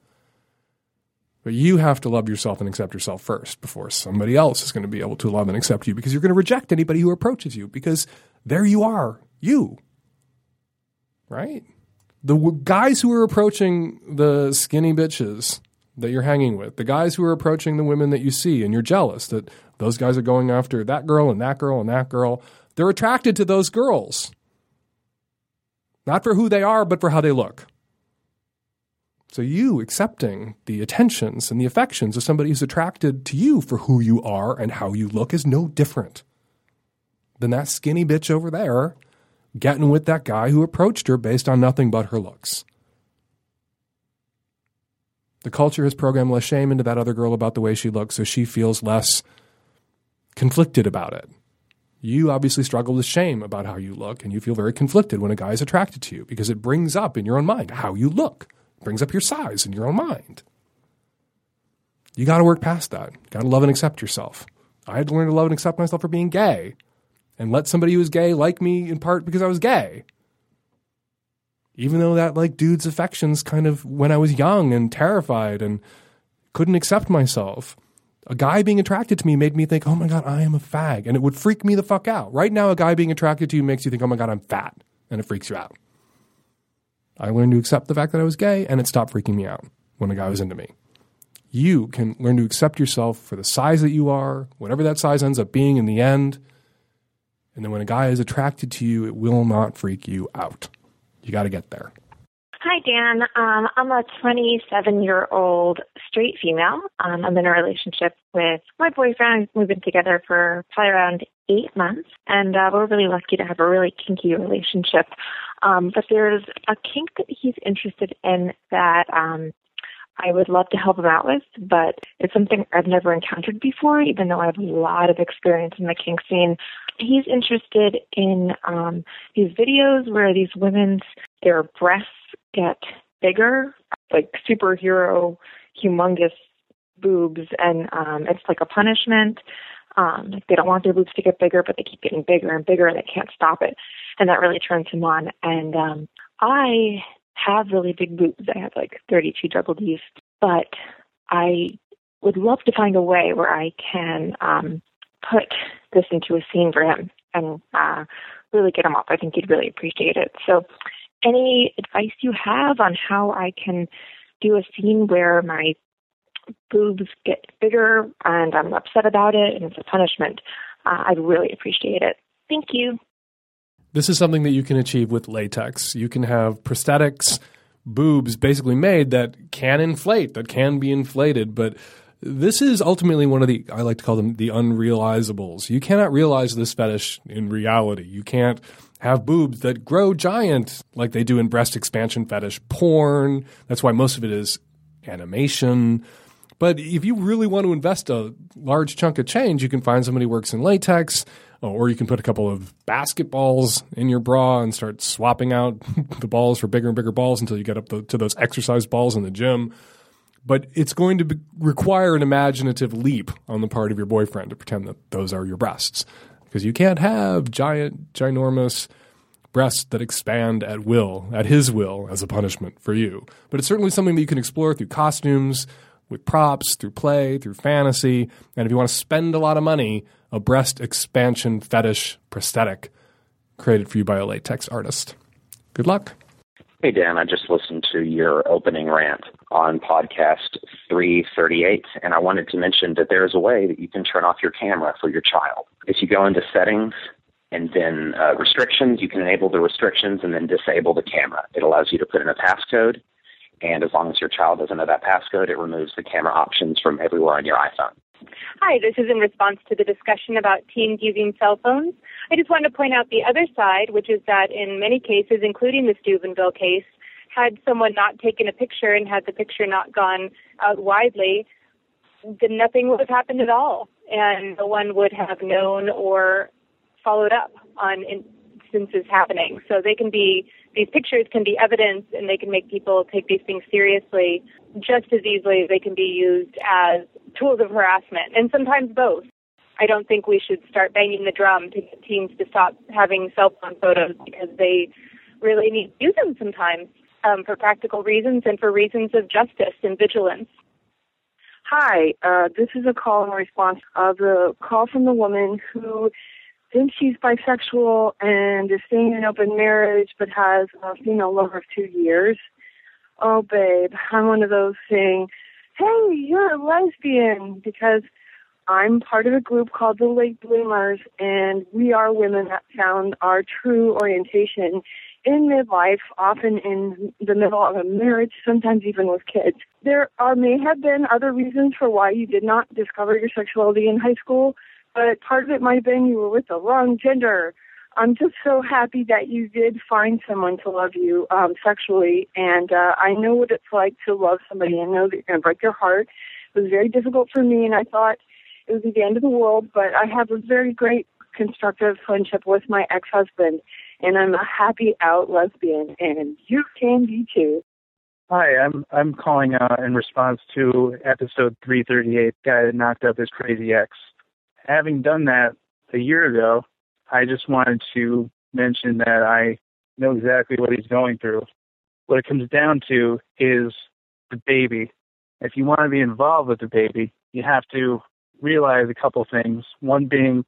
[SPEAKER 1] But you have to love yourself and accept yourself first before somebody else is going to be able to love and accept you because you're going to reject anybody who approaches you because there you are, you. Right? The w- guys who are approaching the skinny bitches that you're hanging with, the guys who are approaching the women that you see and you're jealous that those guys are going after that girl and that girl and that girl, they're attracted to those girls. Not for who they are, but for how they look. So you accepting the attentions and the affections of somebody who's attracted to you for who you are and how you look is no different than that skinny bitch over there getting with that guy who approached her based on nothing but her looks. The culture has programmed less shame into that other girl about the way she looks so she feels less conflicted about it. You obviously struggle with shame about how you look, and you feel very conflicted when a guy is attracted to you because it brings up in your own mind how you look brings up your size in your own mind. You got to work past that. Got to love and accept yourself. I had to learn to love and accept myself for being gay and let somebody who was gay like me in part because I was gay. Even though that like dude's affections kind of when I was young and terrified and couldn't accept myself. A guy being attracted to me made me think, oh my God, I am a fag. And it would freak me the fuck out. Right now, a guy being attracted to you makes you think, oh my God, I'm fat. And it freaks you out. I learned to accept the fact that I was gay, and it stopped freaking me out when a guy was into me. You can learn to accept yourself for the size that you are, whatever that size ends up being in the end. And then when a guy is attracted to you, it will not freak you out. You got to get there.
[SPEAKER 4] Hi, Dan. Um, I'm a 27 year old straight female. Um, I'm in a relationship with my boyfriend. We've been together for probably around eight months, and uh, we're really lucky to have a really kinky relationship. Um, but there's a kink that he's interested in that um, I would love to help him out with, but it's something I've never encountered before, even though I have a lot of experience in the kink scene. He's interested in um, these videos where these women's their breasts get bigger, like superhero, humongous
[SPEAKER 12] boobs, and um, it's like a punishment. Um, like they don't want their boobs to get bigger, but they keep getting bigger and bigger, and they can't stop it, and that really turns him on. And um, I have really big boobs. I have like 32 double D's, but I would love to find a way where I can um, put this into a scene for him and uh, really get him up. I think he'd really appreciate it. So, any advice you have on how I can do a scene where my boobs get bigger and I'm upset about it and it's a punishment, uh, I'd really appreciate it. Thank you.
[SPEAKER 1] This is something that you can achieve with latex. You can have prosthetics, boobs basically made that can inflate, that can be inflated, but this is ultimately one of the I like to call them the unrealizables. You cannot realize this fetish in reality. You can't have boobs that grow giant like they do in breast expansion fetish porn. That's why most of it is animation. But if you really want to invest a large chunk of change, you can find somebody who works in latex, or you can put a couple of basketballs in your bra and start swapping out the balls for bigger and bigger balls until you get up the, to those exercise balls in the gym. But it's going to be, require an imaginative leap on the part of your boyfriend to pretend that those are your breasts. Because you can't have giant ginormous breasts that expand at will at his will as a punishment for you. But it's certainly something that you can explore through costumes with props through play through fantasy and if you want to spend a lot of money a breast expansion fetish prosthetic created for you by a latex artist good luck
[SPEAKER 13] Hey, Dan, I just listened to your opening rant on podcast 338, and I wanted to mention that there is a way that you can turn off your camera for your child. If you go into settings and then uh, restrictions, you can enable the restrictions and then disable the camera. It allows you to put in a passcode, and as long as your child doesn't know that passcode, it removes the camera options from everywhere on your iPhone.
[SPEAKER 14] Hi, this is in response to the discussion about teens using cell phones. I just wanted to point out the other side, which is that in many cases, including the Steubenville case, had someone not taken a picture and had the picture not gone out widely, then nothing would have happened at all, and no one would have known or followed up on instances happening. So they can be these pictures can be evidence, and they can make people take these things seriously just as easily as they can be used as tools of harassment, and sometimes both. I don't think we should start banging the drum to get teens to stop having cell phone photos because they really need to use them sometimes um, for practical reasons and for reasons of justice and vigilance.
[SPEAKER 8] Hi, uh, this is a call in response of the call from the woman who thinks she's bisexual and is staying in an open marriage but has a female lover of two years. Oh, babe, I'm one of those saying, hey, you're a lesbian because I'm part of a group called the Late Bloomers, and we are women that found our true orientation in midlife, often in the middle of a marriage, sometimes even with kids. There are may have been other reasons for why you did not discover your sexuality in high school, but part of it might have been you were with the wrong gender. I'm just so happy that you did find someone to love you um, sexually, and uh, I know what it's like to love somebody and know that you're going to break their heart. It was very difficult for me, and I thought it would be the end of the world, but I have a very great constructive friendship with my ex-husband, and I'm a happy out lesbian, and you can be too.
[SPEAKER 15] Hi, I'm I'm calling uh, in response to episode 338, guy that knocked up his crazy ex. Having done that a year ago, I just wanted to mention that I know exactly what he's going through. What it comes down to is the baby. If you want to be involved with the baby, you have to realize a couple things. One being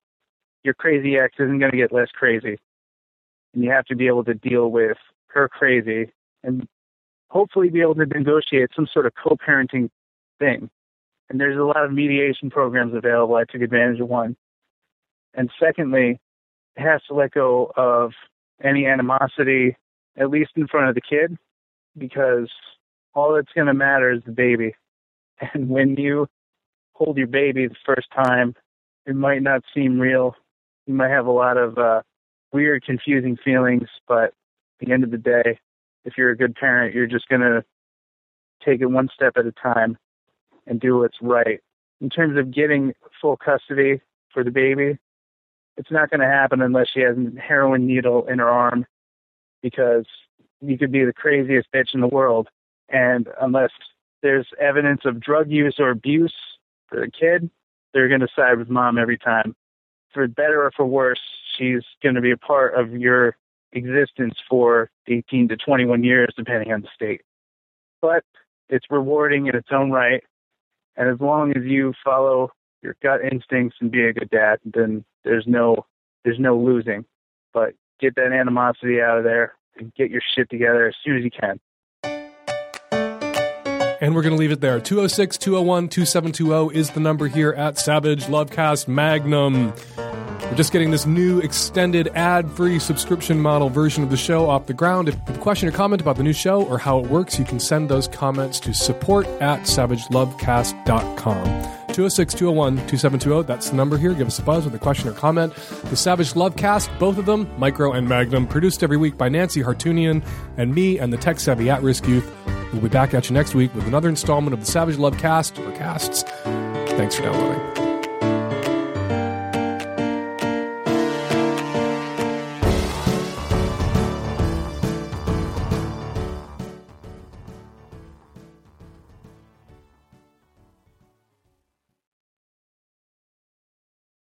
[SPEAKER 15] your crazy ex isn't going to get less crazy. And you have to be able to deal with her crazy and hopefully be able to negotiate some sort of co parenting thing. And there's a lot of mediation programs available. I took advantage of one. And secondly, it has to let go of any animosity, at least in front of the kid, because all that's going to matter is the baby. And when you hold your baby the first time, it might not seem real. You might have a lot of uh, weird, confusing feelings, but at the end of the day, if you're a good parent, you're just going to take it one step at a time and do what's right. In terms of getting full custody for the baby, it's not going to happen unless she has a heroin needle in her arm because you could be the craziest bitch in the world. And unless there's evidence of drug use or abuse for the kid, they're going to side with mom every time. For better or for worse, she's going to be a part of your existence for 18 to 21 years, depending on the state. But it's rewarding in its own right. And as long as you follow your gut instincts and be a good dad, then there's no there's no losing. But get that animosity out of there and get your shit together as soon as you can.
[SPEAKER 1] And we're going to leave it there. 206 201 2720 is the number here at Savage Lovecast Magnum. We're just getting this new extended ad free subscription model version of the show off the ground. If you have a question or comment about the new show or how it works, you can send those comments to support at savagelovecast.com. 206 201 2720. That's the number here. Give us a buzz with a question or comment. The Savage Lovecast, both of them, Micro and Magnum, produced every week by Nancy Hartunian and me and the tech savvy at risk youth. We'll be back at you next week with another installment of the Savage Lovecast or casts. Thanks for downloading.